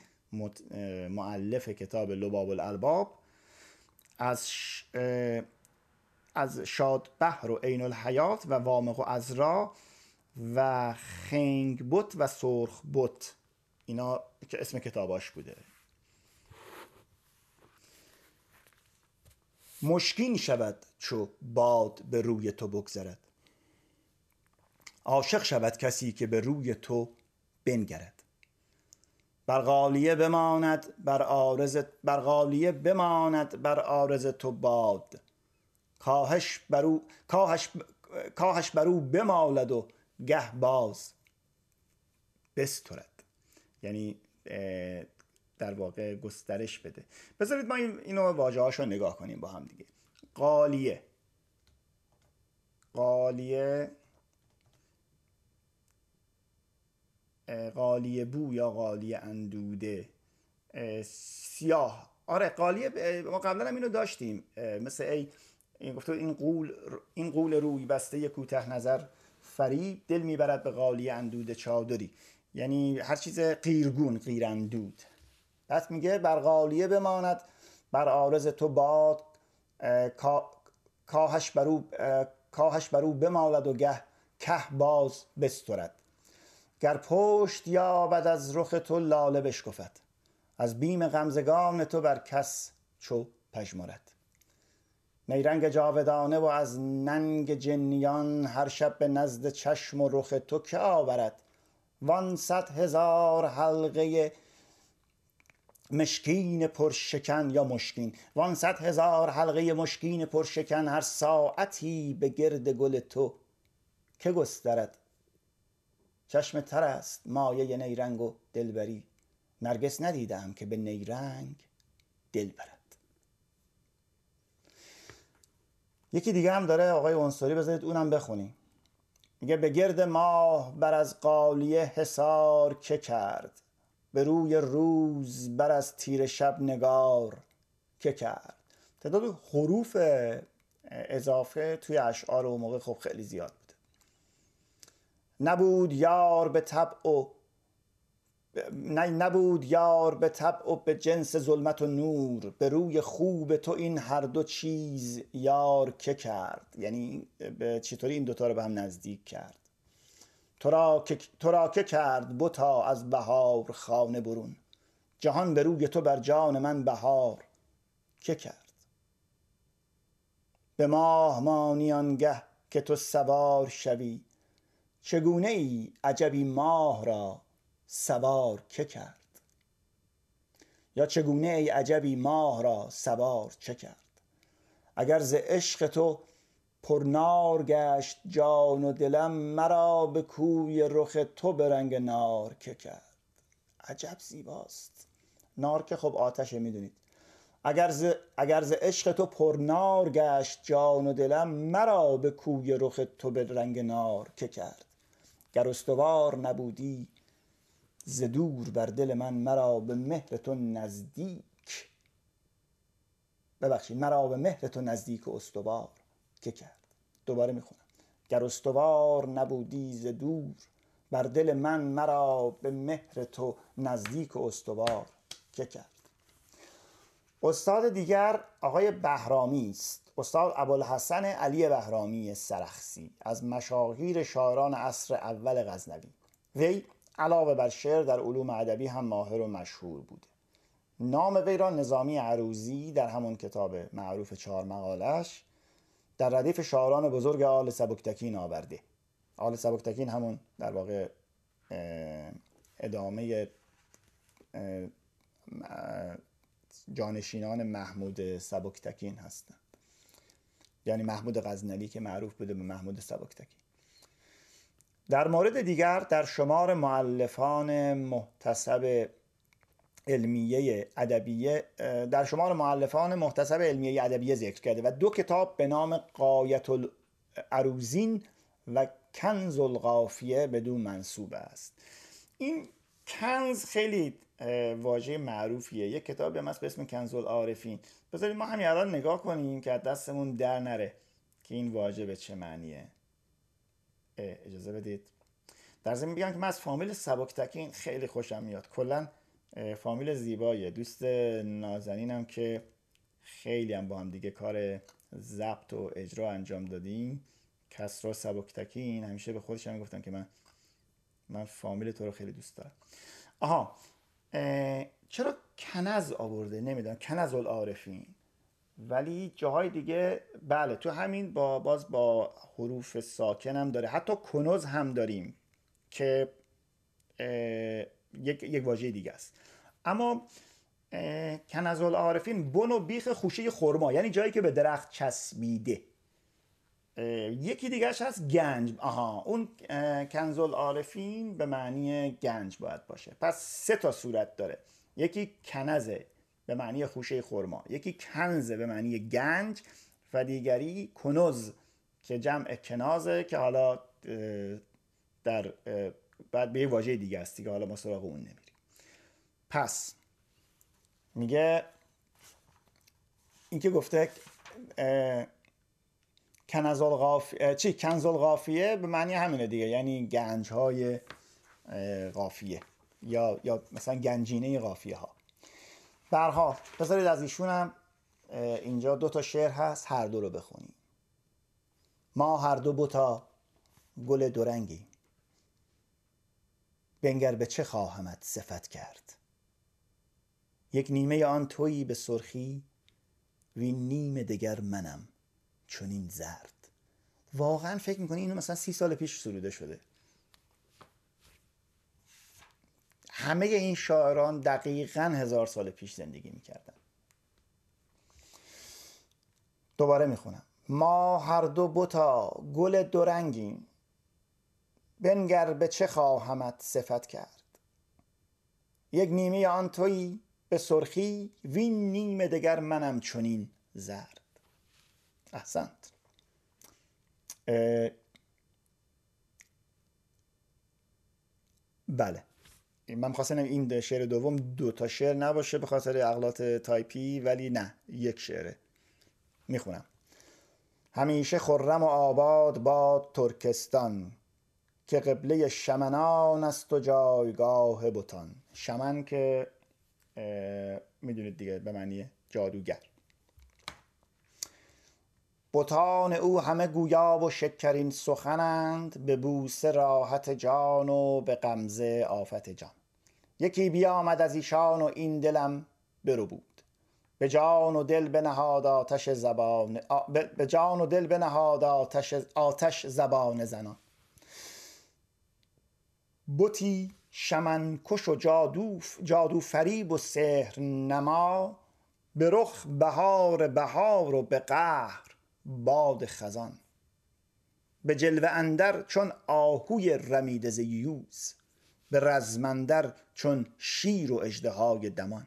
معلف کتاب لباب الالباب از از شاد بحر و عین الحیات و وامق و ازرا و خنگ بوت و سرخ بوت اینا که اسم کتاباش بوده. مشکین شود چو باد به روی تو بگذرد. عاشق شود کسی که به روی تو بنگرد. بر غالیه بماند بر آرز بر غالیه بماند بر آرز تو باد. کاهش برو کاهش کاهش برو بمالد و گه باز بسترد. یعنی در واقع گسترش بده. بذارید ما اینو واجه هاشو نگاه کنیم با هم دیگه. قالیه. قالیه قالیه بو یا قالیه اندوده. سیاه. آره قالیه ما قبلا هم اینو داشتیم. مثل ای این گفته این قول این قول روی بسته کوته نظر فریب دل می‌برد به قالیه اندوده چادری. یعنی هر چیز قیرگون قیراندود. بعد میگه بر غالیه بماند بر آرز تو باد کاهش برو کاهش برو بمالد و گه که باز بسترد. گر پشت یابد از رخ تو لاله بشکفد. از بیم غمزگان تو بر کس چو پژمرد. نیرنگ جاودانه و از ننگ جنیان هر شب به نزد چشم و رخ تو که آورد؟ وان صد هزار حلقه مشکین پرشکن یا مشکین؟ وان صد هزار حلقه مشکین پرشکن هر ساعتی به گرد گل تو که گسترد؟ چشم تر است مایه نیرنگ و دلبری. نرگس ندیدم که به نیرنگ دل برد یکی دیگه هم داره آقای انصاری بذارید اونم بخونیم. میگه به گرد ماه بر از قالیه حسار که کرد به روی روز بر از تیر شب نگار که کرد. تعداد حروف اضافه توی اشعار و موقع خب خیلی زیاد بوده. نبود یار به طبع و نه نبود یار به طبع و به جنس ظلمت و نور. به روی خوب تو این هر دو چیز یار که کرد. یعنی به چطوری این دوتا رو به هم نزدیک کرد؟ تو را که کرد بتا از بهار خانه برون. جهان به روی تو بر جان من بهار. که کرد؟ به ماه مانی آنگه که تو سوار شوی. چگونه ای عجبی ماه را سوار که کرد؟ یا چگونه ای عجبی ماه را سوار چه کرد؟ اگر ز عشق تو پرنار گشت جان و دلم مرا به کوی رخ تو به رنگ نار که کرد؟ عجب زیباست. نار که خب آتشه می‌دونید. اگر ز, اگر ز عشق تو پرنار گشت جان و دلم مرا به کوی رخ تو به رنگ نار که کرد؟ گر استوار نبودی ز دور بر دل من مرا به مهر تو نزدیک. ببخشید مرا به مهر تو نزدیک استوار. که کرد؟ دوباره می‌خونم. گر استوار نبودی ز دور بر دل من مرا به مهر تو نزدیک استوار. که کرد؟ استاد دیگر آقای بهرامی است. استاد ابوالحسن علی بهرامی سرخسی از مشاهیر شاعران عصر اول غزنوی. وی علاوه بر شعر در علوم ادبی هم ماهر و مشهور بوده. نام وی را نظامی عروزی در همون کتاب معروف چهار مقالش در ردیف شاعران بزرگ آل سبکتکین آورده. آل سبکتکین همون در واقع ادامه جانشینان محمود سبکتکین هستند یعنی محمود غزنلی که معروف بوده به محمود سبکتکین. در مورد دیگر در شمار معلفان محتسب علمیه ادبیه در شمار معلفان محتسب علمیه ادبیه ذکر کرده و دو کتاب به نام قایت العروزین و کنز القافیه بدون منصوب است. این کنز خیلی واژه معروفیه. یک کتاب هم به اسم کنز العارفین بذارید ما همین الان نگاه کنیم که دستمون در نره که این واژه به چه معنیه. اجازه بدید. در ضمن میگم که من از فامیل سبکتکین خیلی خوشم میاد. کلا فامیل زیباییه. دوست نازنینم که خیلی هم با هم دیگه کار ضبط و اجرا انجام دادیم. کسرا سبکتکین. همیشه به خودش هم گفتم که من من فامیل تو رو خیلی دوست دارم. آها چرا کنز آورده؟ نمی‌دونم. کنز العارفین. ولی جاهای دیگه بله تو همین با باز با حروف ساکن هم داره. حتی کنوز هم داریم که یک, یک واژه دیگه است. اما کنز العارفین بن و بیخ خوشه خرما یعنی جایی که به درخت چسبیده. یکی دیگرش هست گنج. آها اون کنز العارفین به معنی گنج باید باشه. پس سه تا صورت داره. یکی کنزه به معنی خوشه خرما. یکی کنزه به معنی گنج و دیگری کنوز که جمع کنازه که حالا در بعد به یه واژه دیگه است که حالا ما سراغ اون نمیریم. پس میگه اینکه گفته کنزل غافیه چی؟ کنزل غافیه به معنی همینه دیگه یعنی گنج های غافیه یا یا مثلا گنجینه غافیه ها برها بذارید از ایشون هم اینجا دو تا شعر هست هر دو رو بخونیم. ما هر دو بوتا گل دورنگی. بنگر به چه خواهمت صفت کرد؟ یک نیمه آن تویی به سرخی وی نیم دگر منم چنین زرد. واقعا فکر می‌کنی اینو مثلا سی سال پیش سروده شده. همه این شاعران دقیقا هزار سال پیش زندگی می‌کردن. دوباره می‌خونم. ما هر دو بتا گل دورنگیم. بنگر به چه خواهمت صفت کرد؟ یک نیمه آن تویی به سرخی وین نیم دگر منم چنین زرد. احسنت. بله. من خواستم این شعر دوم دو تا شعر نباشه به خاطر اغلاط تایپی ولی نه یک شعره. می‌خونم. همیشه خرم و آباد باد ترکستان که قبله شمنان است و جایگاه بتان. شمن که می‌دونید دیگه به معنی جادوگر. بتان او همه گویا و شکرین سخنند به بوسه راحت جان و به غمزه آفت جان. یکی بیامد از ایشان و این دلم برو بود. به جان و دل بنهاد آتش زبان به جان و دل بنهاد آتش آتش زبان زنان. شمن کش و جادو جادو فریب و سحر نما به رخ بهار بهار و به قهر باد خزان. به جلوه اندر چون آهوی رمیده ز یوز به رزمندر چون شیر و اژدهای دمان.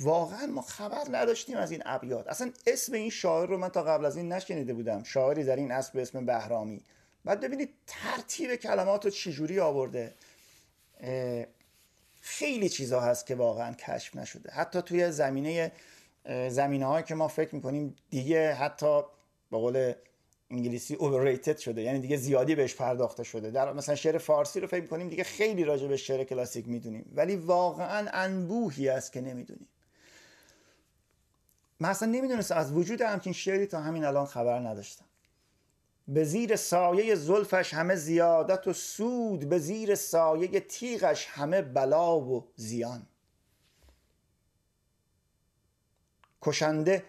واقعا ما خبر نداشتیم از این ابیات. اصلا اسم این شاعر رو من تا قبل از این نشنیده بودم. شاعری در این اصل به اسم بهرامی. بعد ببینید ترتیب کلمات رو چجوری آورده. خیلی چیزا هست که واقعا کشف نشده. حتی توی زمینه زمینه هایی که ما فکر می‌کنیم دیگه حتی به قول انگلیسی overrated شده یعنی دیگه زیادی بهش پرداخته شده. در مثلا شعر فارسی رو فکر می‌کنیم دیگه خیلی راجع به شعر کلاسیک می‌دونیم ولی واقعا انبوهی است که نمی‌دونیم. من اصلا نمی‌دونستم از وجود همچین شعری تا همین الان خبر نداشتم. به زیر سایه زلفش همه زیادت و سود به زیر سایه تیغش همه بلا و زیان. کشنده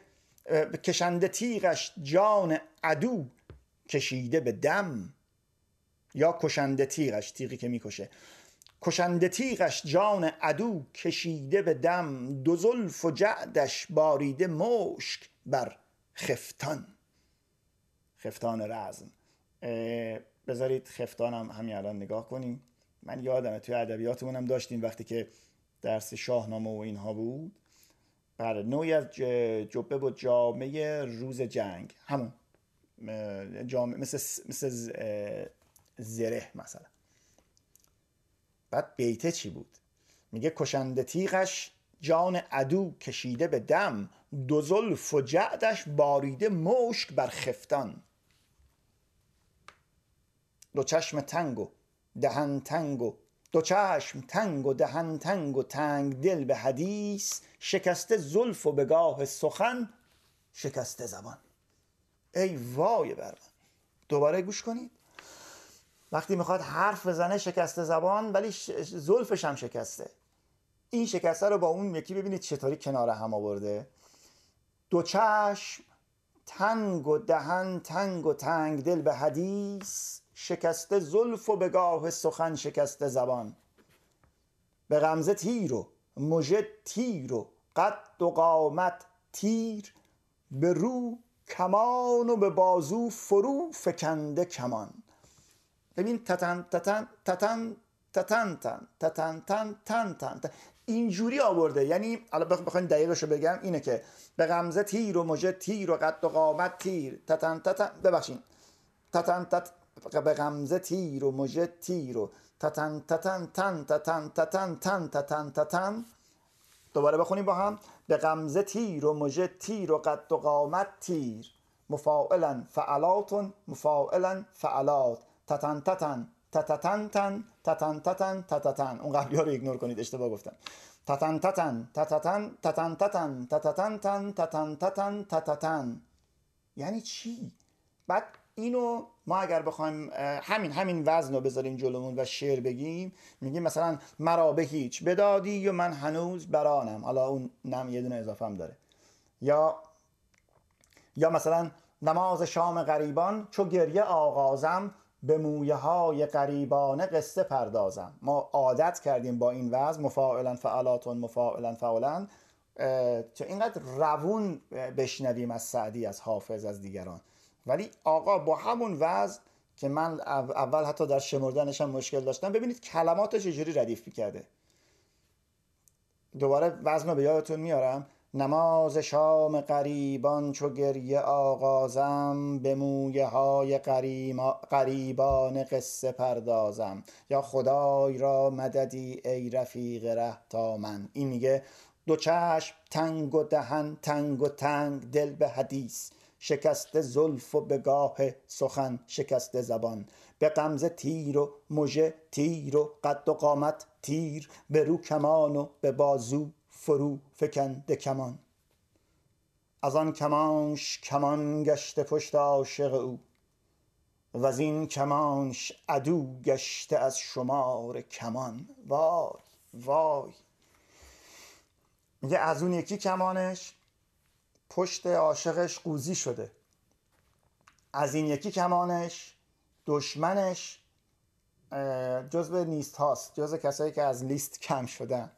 کشنده تیغش جان عدو کشیده به دم. یا کشنده تیغش تیغی که می‌کشه. کشنده تیغش جان عدو کشیده به دم. دو زلف و جعدش باریده مشک بر خفتان. خفتان رزم. بذارید خفتانم همین الان نگاه کنیم. من یادمه توی ادبیاتمون هم داشتیم وقتی که درس شاهنامه و اینها بود. بله نوعی از جبه بود جامعه روز جنگ. همون جامعه مثل, مثل زره مثلا. بعد بیته چی بود؟ میگه کشنده تیغش جان عدو کشیده به دم دو زلف و جعدش باریده مشک بر خفتان. دو چشم تنگ و دهن تنگ و دو چشم تنگ و دهن تنگ و تنگ دل به حدیث شکسته زلف و بگاه سخن شکسته زبان. ای وای بر من دوباره گوش کنید. وقتی می‌خواد حرف بزنه شکسته زبان ولی زلفش هم شکسته. این شکسته رو با اون یکی ببینید چطوری کنار هم آورده. دو چشم تنگ و دهن تنگ و تنگ دل به حدیث شکسته زلف و بگاه سخن شکسته زبان. به غمزه تیر و مژه تیر و قد و قامت تیر به رو کمان و به بازو فرو فکنده کمان. ببین تتن تتن تتن تتن تن تتن تن تن تن اینجوری آورده. یعنی الان بخواین دقیقش رو بگم اینه که به غمزه تیر و مژه تیر و قد و قامت تیر. تتن تتن ببخشین. تتن تت به غمزه تیر و مژه تیر و تتن تتن تن تتن تتن تن تتن تتن. دوباره بخونیم با هم. به غمزه تیر و مژه تیر و قد و قامت تیر. مفاعلا فعلاتون مفاعلا فعلات. تتن تتن تتتن تن تتن تتن تتتن. اون قبلی ها رو ایگنور کنید اشتباه گفتم. تتن تتن تتتن تتن تتن تتتن تن تتن تتن تتتن. یعنی چی؟ بعد اینو ما اگر بخوایم همین همین وزن رو بذاریم جلومون و شعر بگیم میگیم مثلا مرا به هیچ بدادی و من هنوز برانم حالا اون نم یه دونه اضافه هم داره. یا یا مثلا نماز شام غریبان چو گریه آغازم به مویه های غریبانه قصه پردازم. ما عادت کردیم با این وزن مفاعلا فعلاتون مفاعلا فعلا چه اینقدر روون بشنویم از سعدی از حافظ از دیگران. ولی آقا با همون وزن که من اول حتی در شمردنش هم مشکل داشتم ببینید کلمات چجوری ردیف می‌کرده. دوباره وزن رو به یادتون میارم. نماز شام قریبان چو گریه آغازم به مویه های قریبان قصه پردازم. یا خدای را مددی ای رفیق ره تا من. این میگه دو چشم تنگ و دهن تنگ و تنگ دل به حدیث. شکسته زلف و بگاه سخن شکسته زبان. به قمزه تیر و مژه تیر و قد و قامت تیر. به رو کمان و به بازو فرو فکنده کمان. از آن کمانش کمان گشته پشت عاشق او. و از این کمانش عدو گشته از شمار کمان. وای وای. میگه از اون یکی کمانش پشت عاشقش قوزی شده. از این یکی کمانش دشمنش جزو نیست هاست جزو کسایی که از لیست کم شدن.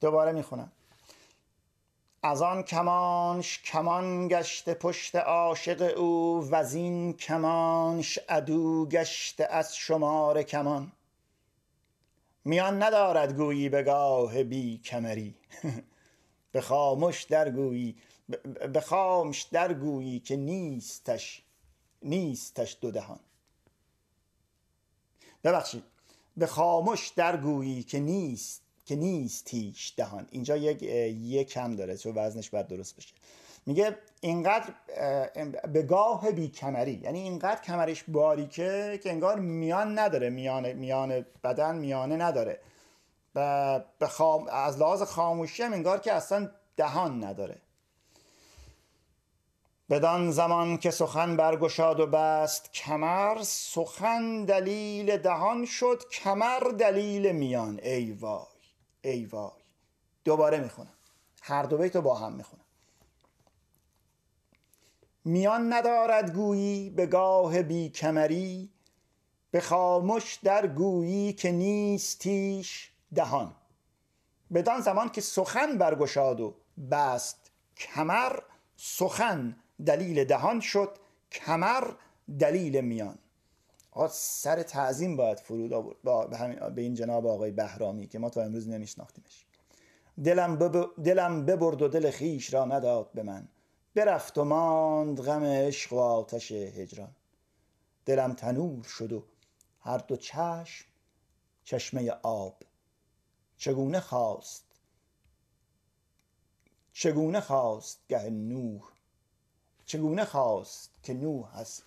دوباره می‌خونم. از آن کمانش کمان گشته پشت عاشق او و این کمانش عدو گشته از شمار کمان. میان ندارد گویی به گاه بی کمری. به خاموش درگویی به خامش درگویی که نیستش نیستش دو دهان. ببخشید به خاموش درگویی که نیست که نیست هیچ دهان. اینجا یک یک کم داره چون وزنش باید درست بشه. میگه اینقدر به گاه بی کمری یعنی اینقدر کمرش باریکه که انگار میان نداره میان میان بدن میانه نداره. به خام... از لحاظ خاموشی هم انگار که اصلا دهان نداره. بدان زمان که سخن برگشاد و بست کمر سخن دلیل دهان شد کمر دلیل میان. ای وای ای وای. دوباره می‌خونم. هر دو بیتو با هم می‌خونم. میان ندارد گویی به گاه بی کمری به خاموش در گویی که نیستیش دهان. بدان زمان که سخن برگشاد و بست کمر سخن دلیل دهان شد کمر دلیل میان. آقا سر تعظیم باید فرود آورد با به این جناب آقای بهرامی که ما تا امروز نمیشناختیمش. دلم, بب... دلم ببرد و دل خیش را نداد به من. برفت و ماند غم عشق و آتش هجران. دلم تنور شد و هر دو چشم چشمه آب. چگونه خواست چگونه خواست گه نوح چگونه خواست که نوح هست؟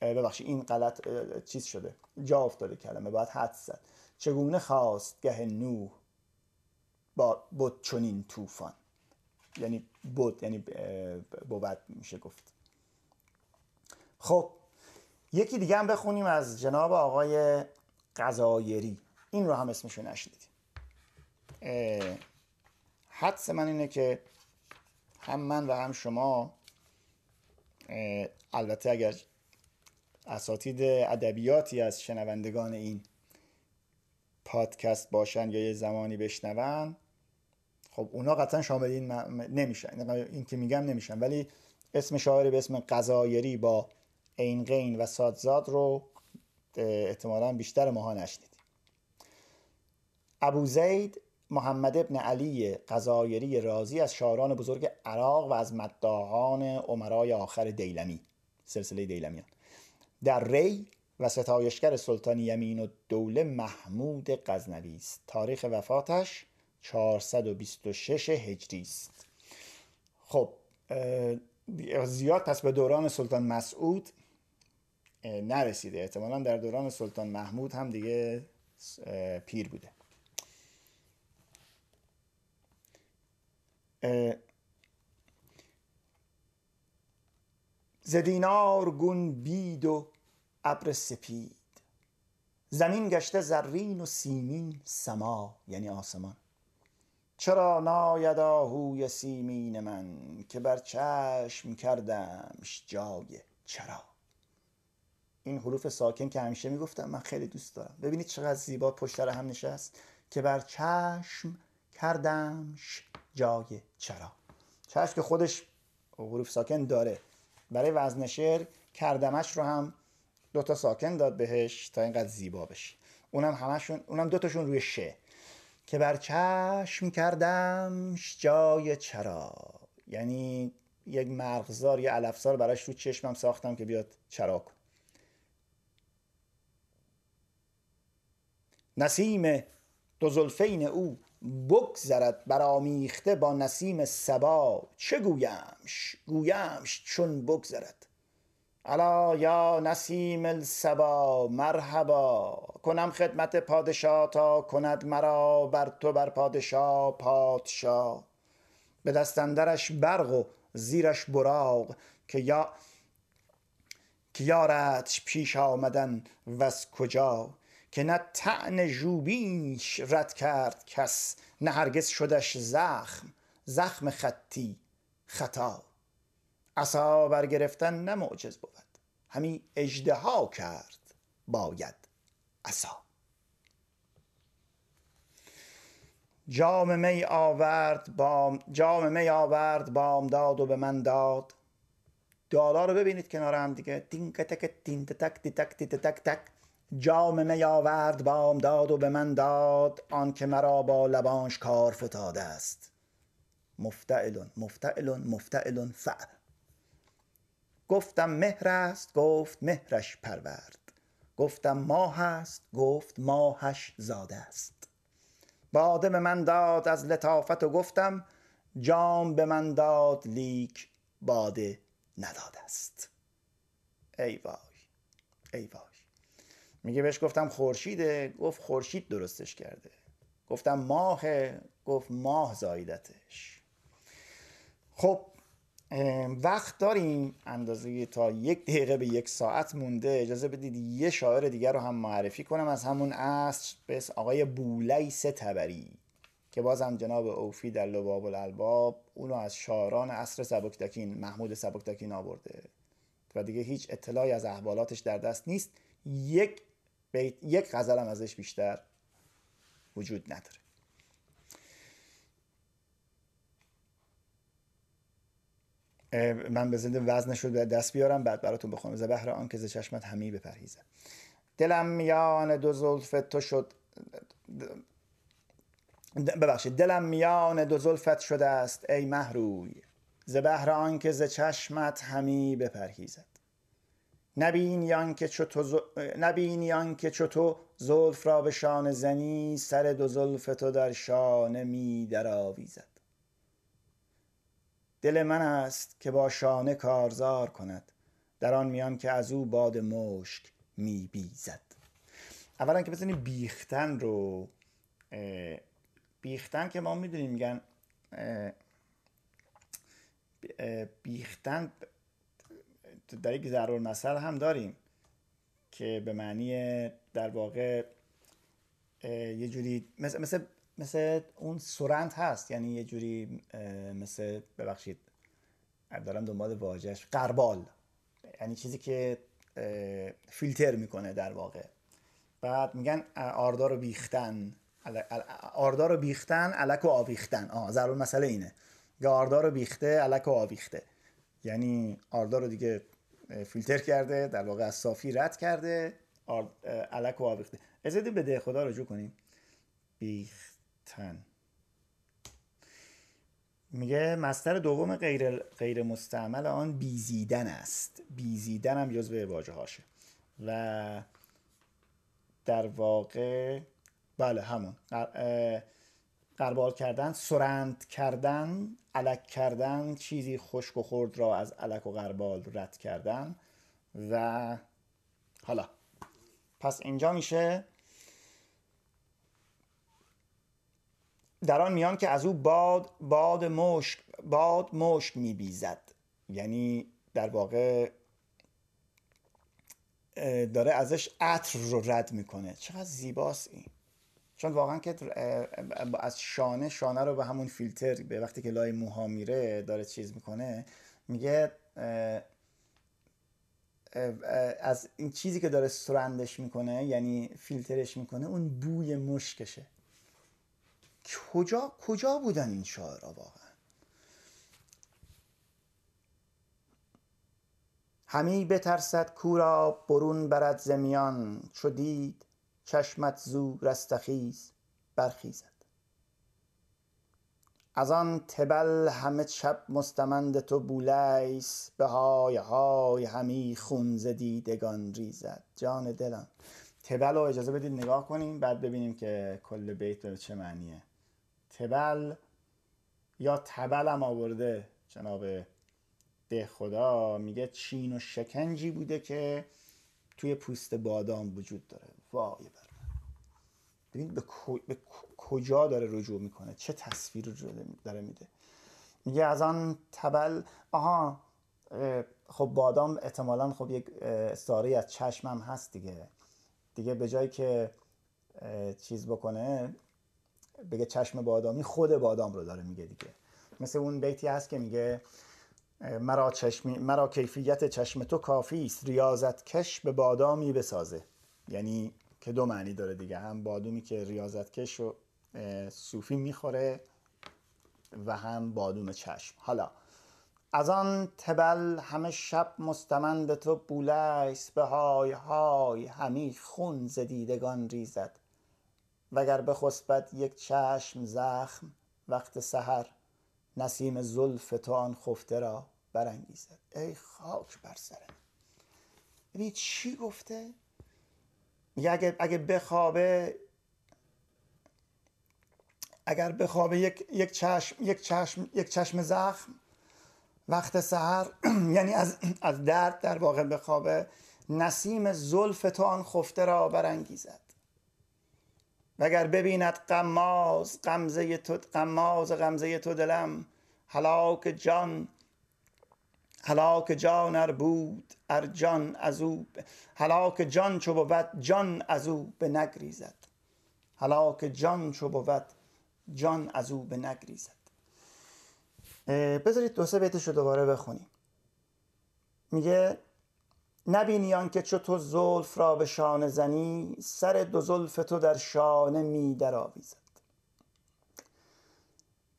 ببخشید این غلط چیز شده. جا افتاده کلمه باید حد زد. چگونه خواست گه نوح با بود چنین طوفان؟ یعنی بود یعنی بود میشه گفت. خب یکی دیگه هم بخونیم از جناب آقای قضایری. این رو هم اسمشو نشنیدیم. حدس من اینه که هم من و هم شما البته اگر اساتید ادبیاتی از شنوندگان این پادکست باشن یا یه زمانی بشنون خب اونا قطعا شامل این نمیشن. این که میگم نمیشن. ولی اسم شاعری به اسم قضایری با عین قین و سادزاد رو احتمالا بیشتر ماها نشنیدیم. ابو زید محمد ابن علی قضایری رازی از شاعران بزرگ عراق و از مداحان عمرای آخر دیلمی سلسله دیلمیان. در ری و ستایشگر سلطان یمین و دوله محمود غزنوی است. تاریخ وفاتش 426 هجری است. خب زیاد پس به دوران سلطان مسعود نرسیده. احتمالا در دوران سلطان محمود هم دیگه پیر بوده. زدینار گون بید و ابر سپید. زمین گشته زرین و سیمین سما یعنی آسمان. چرا ناید آهوی سیمین من که بر چشم کردمش جای چرا؟ این حروف ساکن که همیشه می‌گفتم من خیلی دوست دارم. ببینید چقدر زیبا پشت هم نشست. که بر چشم کردمش جای چرا. چشم که خودش حروف ساکن داره. برای وزن شعر کردمش رو هم دوتا ساکن داد بهش تا اینقدر زیبا بشه. اونم همشون اونم دوتاشون روی شه. که بر چشم کردم جای چرا. یعنی یک مرغزار یا علفزار براش رو چشمم ساختم که بیاد چرا کن. نسیم دو زلفین او بگذرد برآمیخته با نسیم سبا چه گویمش؟ گویمش چون بگذرد. الا یا نسیم السبا مرحبا. کنم خدمت پادشاه تا کند مرا بر تو بر پادشاه پادشاه. به دستندرش برق و زیرش براغ که یا که یارتش پیش آمدن وز کجا؟ که نه تعن ژوبینش رد کرد کس نه هرگز شدش زخم زخم خطی خطا. عصا برگرفتن نه معجز بود همی اجدها کرد باید عصا. جام می آورد بام جام می آورد بام داد و به من داد. دالا رو ببینید کنار هم دیگه. تین تک تین تک تک تک تک تک. جام می آورد بام داد و به من داد آن که مرا با لبانش کار فتاده است. مفتعلون مفتعلون مفتعلون فعل. گفتم مهر است گفت مهرش پرورد. گفتم ماه است گفت ماهش زاده است. باده به من داد از لطافت و گفتم جام به من داد لیک باده نداده است. ای وای ای وای. میگه بهش گفتم خورشیده گفت خورشید درستش کرده. گفتم ماه گفت ماه زایدتش. خب وقت داریم. اندازه تا یک دقیقه به یک ساعت مونده. اجازه بدید یه شاعر دیگر رو هم معرفی کنم. از همون عصر به آقای بولیس تبری که بازم جناب اوفی در لباب الالباب اونو از شاعران عصر سبکتکین محمود سبکتکین آورده. و دیگه هیچ اطلاعی از احوالاتش در دست نیست. یک بیت یک غزل هم ازش بیشتر وجود نداره. من به زنده وزنش رو دست بیارم بعد براتون بخونم. ز بهر آن که ز چشمت همی بپرهیزد دلم میان دو زلف تو شد ببخشید. دلم میان دو زلفت شده است ای محروی ز بهر آن که ز چشمت همی بپرهیزد نبینی آنکه چو تو ز... نبینی آنکه چو تو زلف را به شانه زنی سر دو زلف تو در شانه می درآویزد. دل من است که با شانه کارزار کند در آن میان که از او باد مشک می بیزد. اولا که بزنیم بیختن رو بیختن که ما می‌دونیم میگن بیختن در یک ضرور مثل هم داریم که به معنی در واقع یه جوری مثل, مثل, مثل اون سرند هست. یعنی یه جوری مثل ببخشید دارم دنبال واجهش قربال. یعنی چیزی که فیلتر می‌کنه در واقع. بعد میگن آردار و بیختن. آردار و بیختن علک و آویختن. آه ضرور مسئله اینه آردار و بیخته علک و آویخته. یعنی آردار رو دیگه فیلتر کرده در واقع از صافی رد کرده علک و آویخته ازدی به ده خدا رجوع کنیم. بیختن. میگه مستر دوم غیر, غیر مستعمل آن بیزیدن است. بیزیدن هم جزو واژه هاشه. و در واقع بله همون. قربال کردن سرند کردن علک کردن چیزی خشک و خرد را از علک و قربال رد کردن و حالا. پس اینجا میشه. در آن میان که از او باد باد مشک باد مشک میبیزد. یعنی در واقع داره ازش عطر رو رد می‌کنه. چقدر زیباست این. چون واقعا که از شانه شانه رو به همون فیلتر به وقتی که لای موها میره داره چیز می‌کنه میگه از این چیزی که داره سرندش می‌کنه یعنی فیلترش می‌کنه اون بوی مشکشه. کجا کجا بودن این شاعرها واقعا؟ همی بترسد کورا برون برد زمیان چو دید چشمت زو رستخیز برخیزد. از آن تبل همه شب مستمند تو بولیس به های های همی خون ز دیدگان ریزد. جان دلم تبل رو اجازه بدید نگاه کنیم بعد ببینیم که کل بیت به چه معنیه. تبل یا تبل هم آورده جناب ده خدا میگه چین و شکنجی بوده که توی پوست بادام وجود داره. وای بر ببین به, به کجا داره رجوع می‌کنه؟ چه تصویر رو داره میده؟ میگه از آن تبل آها خب بادام احتمالا خب یک استعاره از چشمم هست دیگه. دیگه به جایی که چیز بکنه بگه چشم بادامی خود بادام رو داره میگه دیگه. مثل اون بیتی هست که میگه مرا, چشمی، مرا کیفیت چشم تو کافی است ریاضت کش به بادامی بسازه. یعنی که دو معنی داره دیگه. هم بادومی که ریاضت کش و صوفی می‌خوره و هم بادوم چشم. حالا از آن تبل همه شب مستمند تو بولیس به های های همی خون زدیدگان ریزد. وگر بخسبد یک چشم زخم وقت سحر نسیم زلف تو آن خفته را برانگیزد. ای خاک بر سرم ببینید چی گفته؟ میگه اگه, اگه بخوابه اگر بخوابه یک, یک, چشم یک چشم یک چشم زخم وقت سحر یعنی از, از درد در واقع بخوابه نسیم زلف تو آن خفته را برانگیزد. وگر ببیند قماز غمزه تو قماز غمزه تو دلم هلاک جان هلاک جان ار بود ار جان از او هلاک جان چو بود جان از او به نگریزد هلاک جان چو بود جان از او به نگریزد بذارید دو سه بیتش رو دوباره بخونیم. میگه نبینیان که چو تو زلف را به شانه زنی سر دو زلف تو در شانه می در آویزد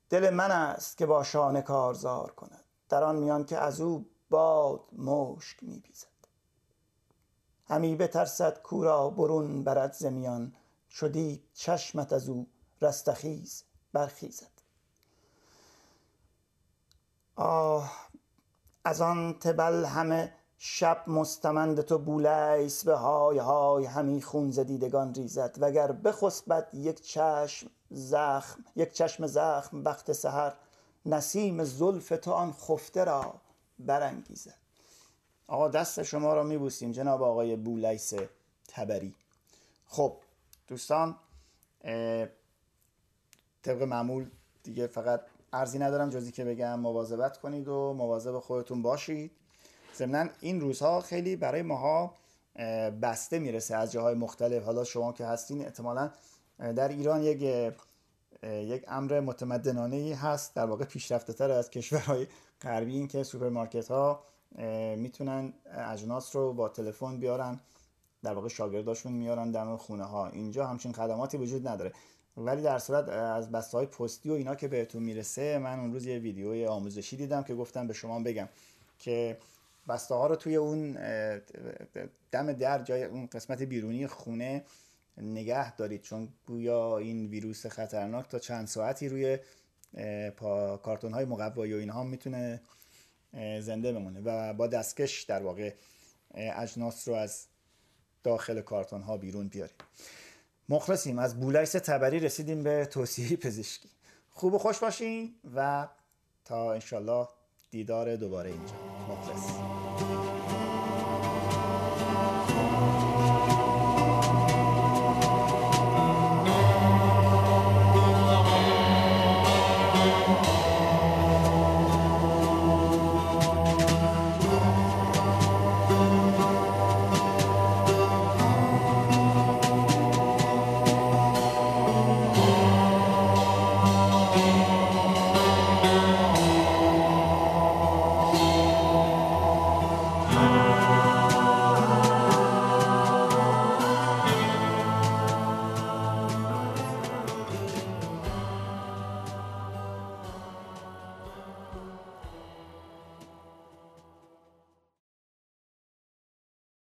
دل من است که با شانه کارزار کند. در آن میان که از او باد مشک می بیزد همی بترسد کورا برون برد زمیان شدی چشمت از او رستخیز برخیزد. آه از آن تبل همه شب مستمند تو بولیس به های های همی خون ز دیدگان ریزد. وگر بخسبد یک چشم زخم یک چشم زخم وقت سحر نسیم زلف تو آن خفته را برانگیزد. آقا دست شما را میبوسیم جناب آقای بولیس تبری. خب دوستان طبق معمول دیگه فقط عرضی ندارم جز اینکه بگم مواظبت کنید و مواظب خودتون باشید. ضمنا این روزها خیلی برای ماها بسته می‌رسه از جاهای مختلف. حالا شما که هستین احتمالا در ایران یک یک امر متمدنانه ای هست در واقع پیشرفته تر از کشورهای غربی این که سوپرمارکت ها می‌تونن اجناس رو با تلفن بیارن در واقع شاگرداشون میارن در خونه ها اینجا همچین خدماتی وجود نداره. ولی در صورت از بسته های پستی و اینا که بهتون می‌رسه من اون روز یه ویدیوی آموزشی دیدم که گفتم به شما بگم که بسته ها رو توی اون دم در جای اون قسمت بیرونی خونه نگه دارید چون گویا این ویروس خطرناک تا چند ساعتی روی پا کارتون های مقوایی و اینها می‌تونه زنده بمونه و با دستکش در واقع اجناس رو از داخل کارتون ها بیرون بیاریم مخلصیم از بولایس تبری رسیدیم به توصیه پزشکی. خوب و خوش باشین و تا انشالله دیدار دوباره اینجا. مخلص.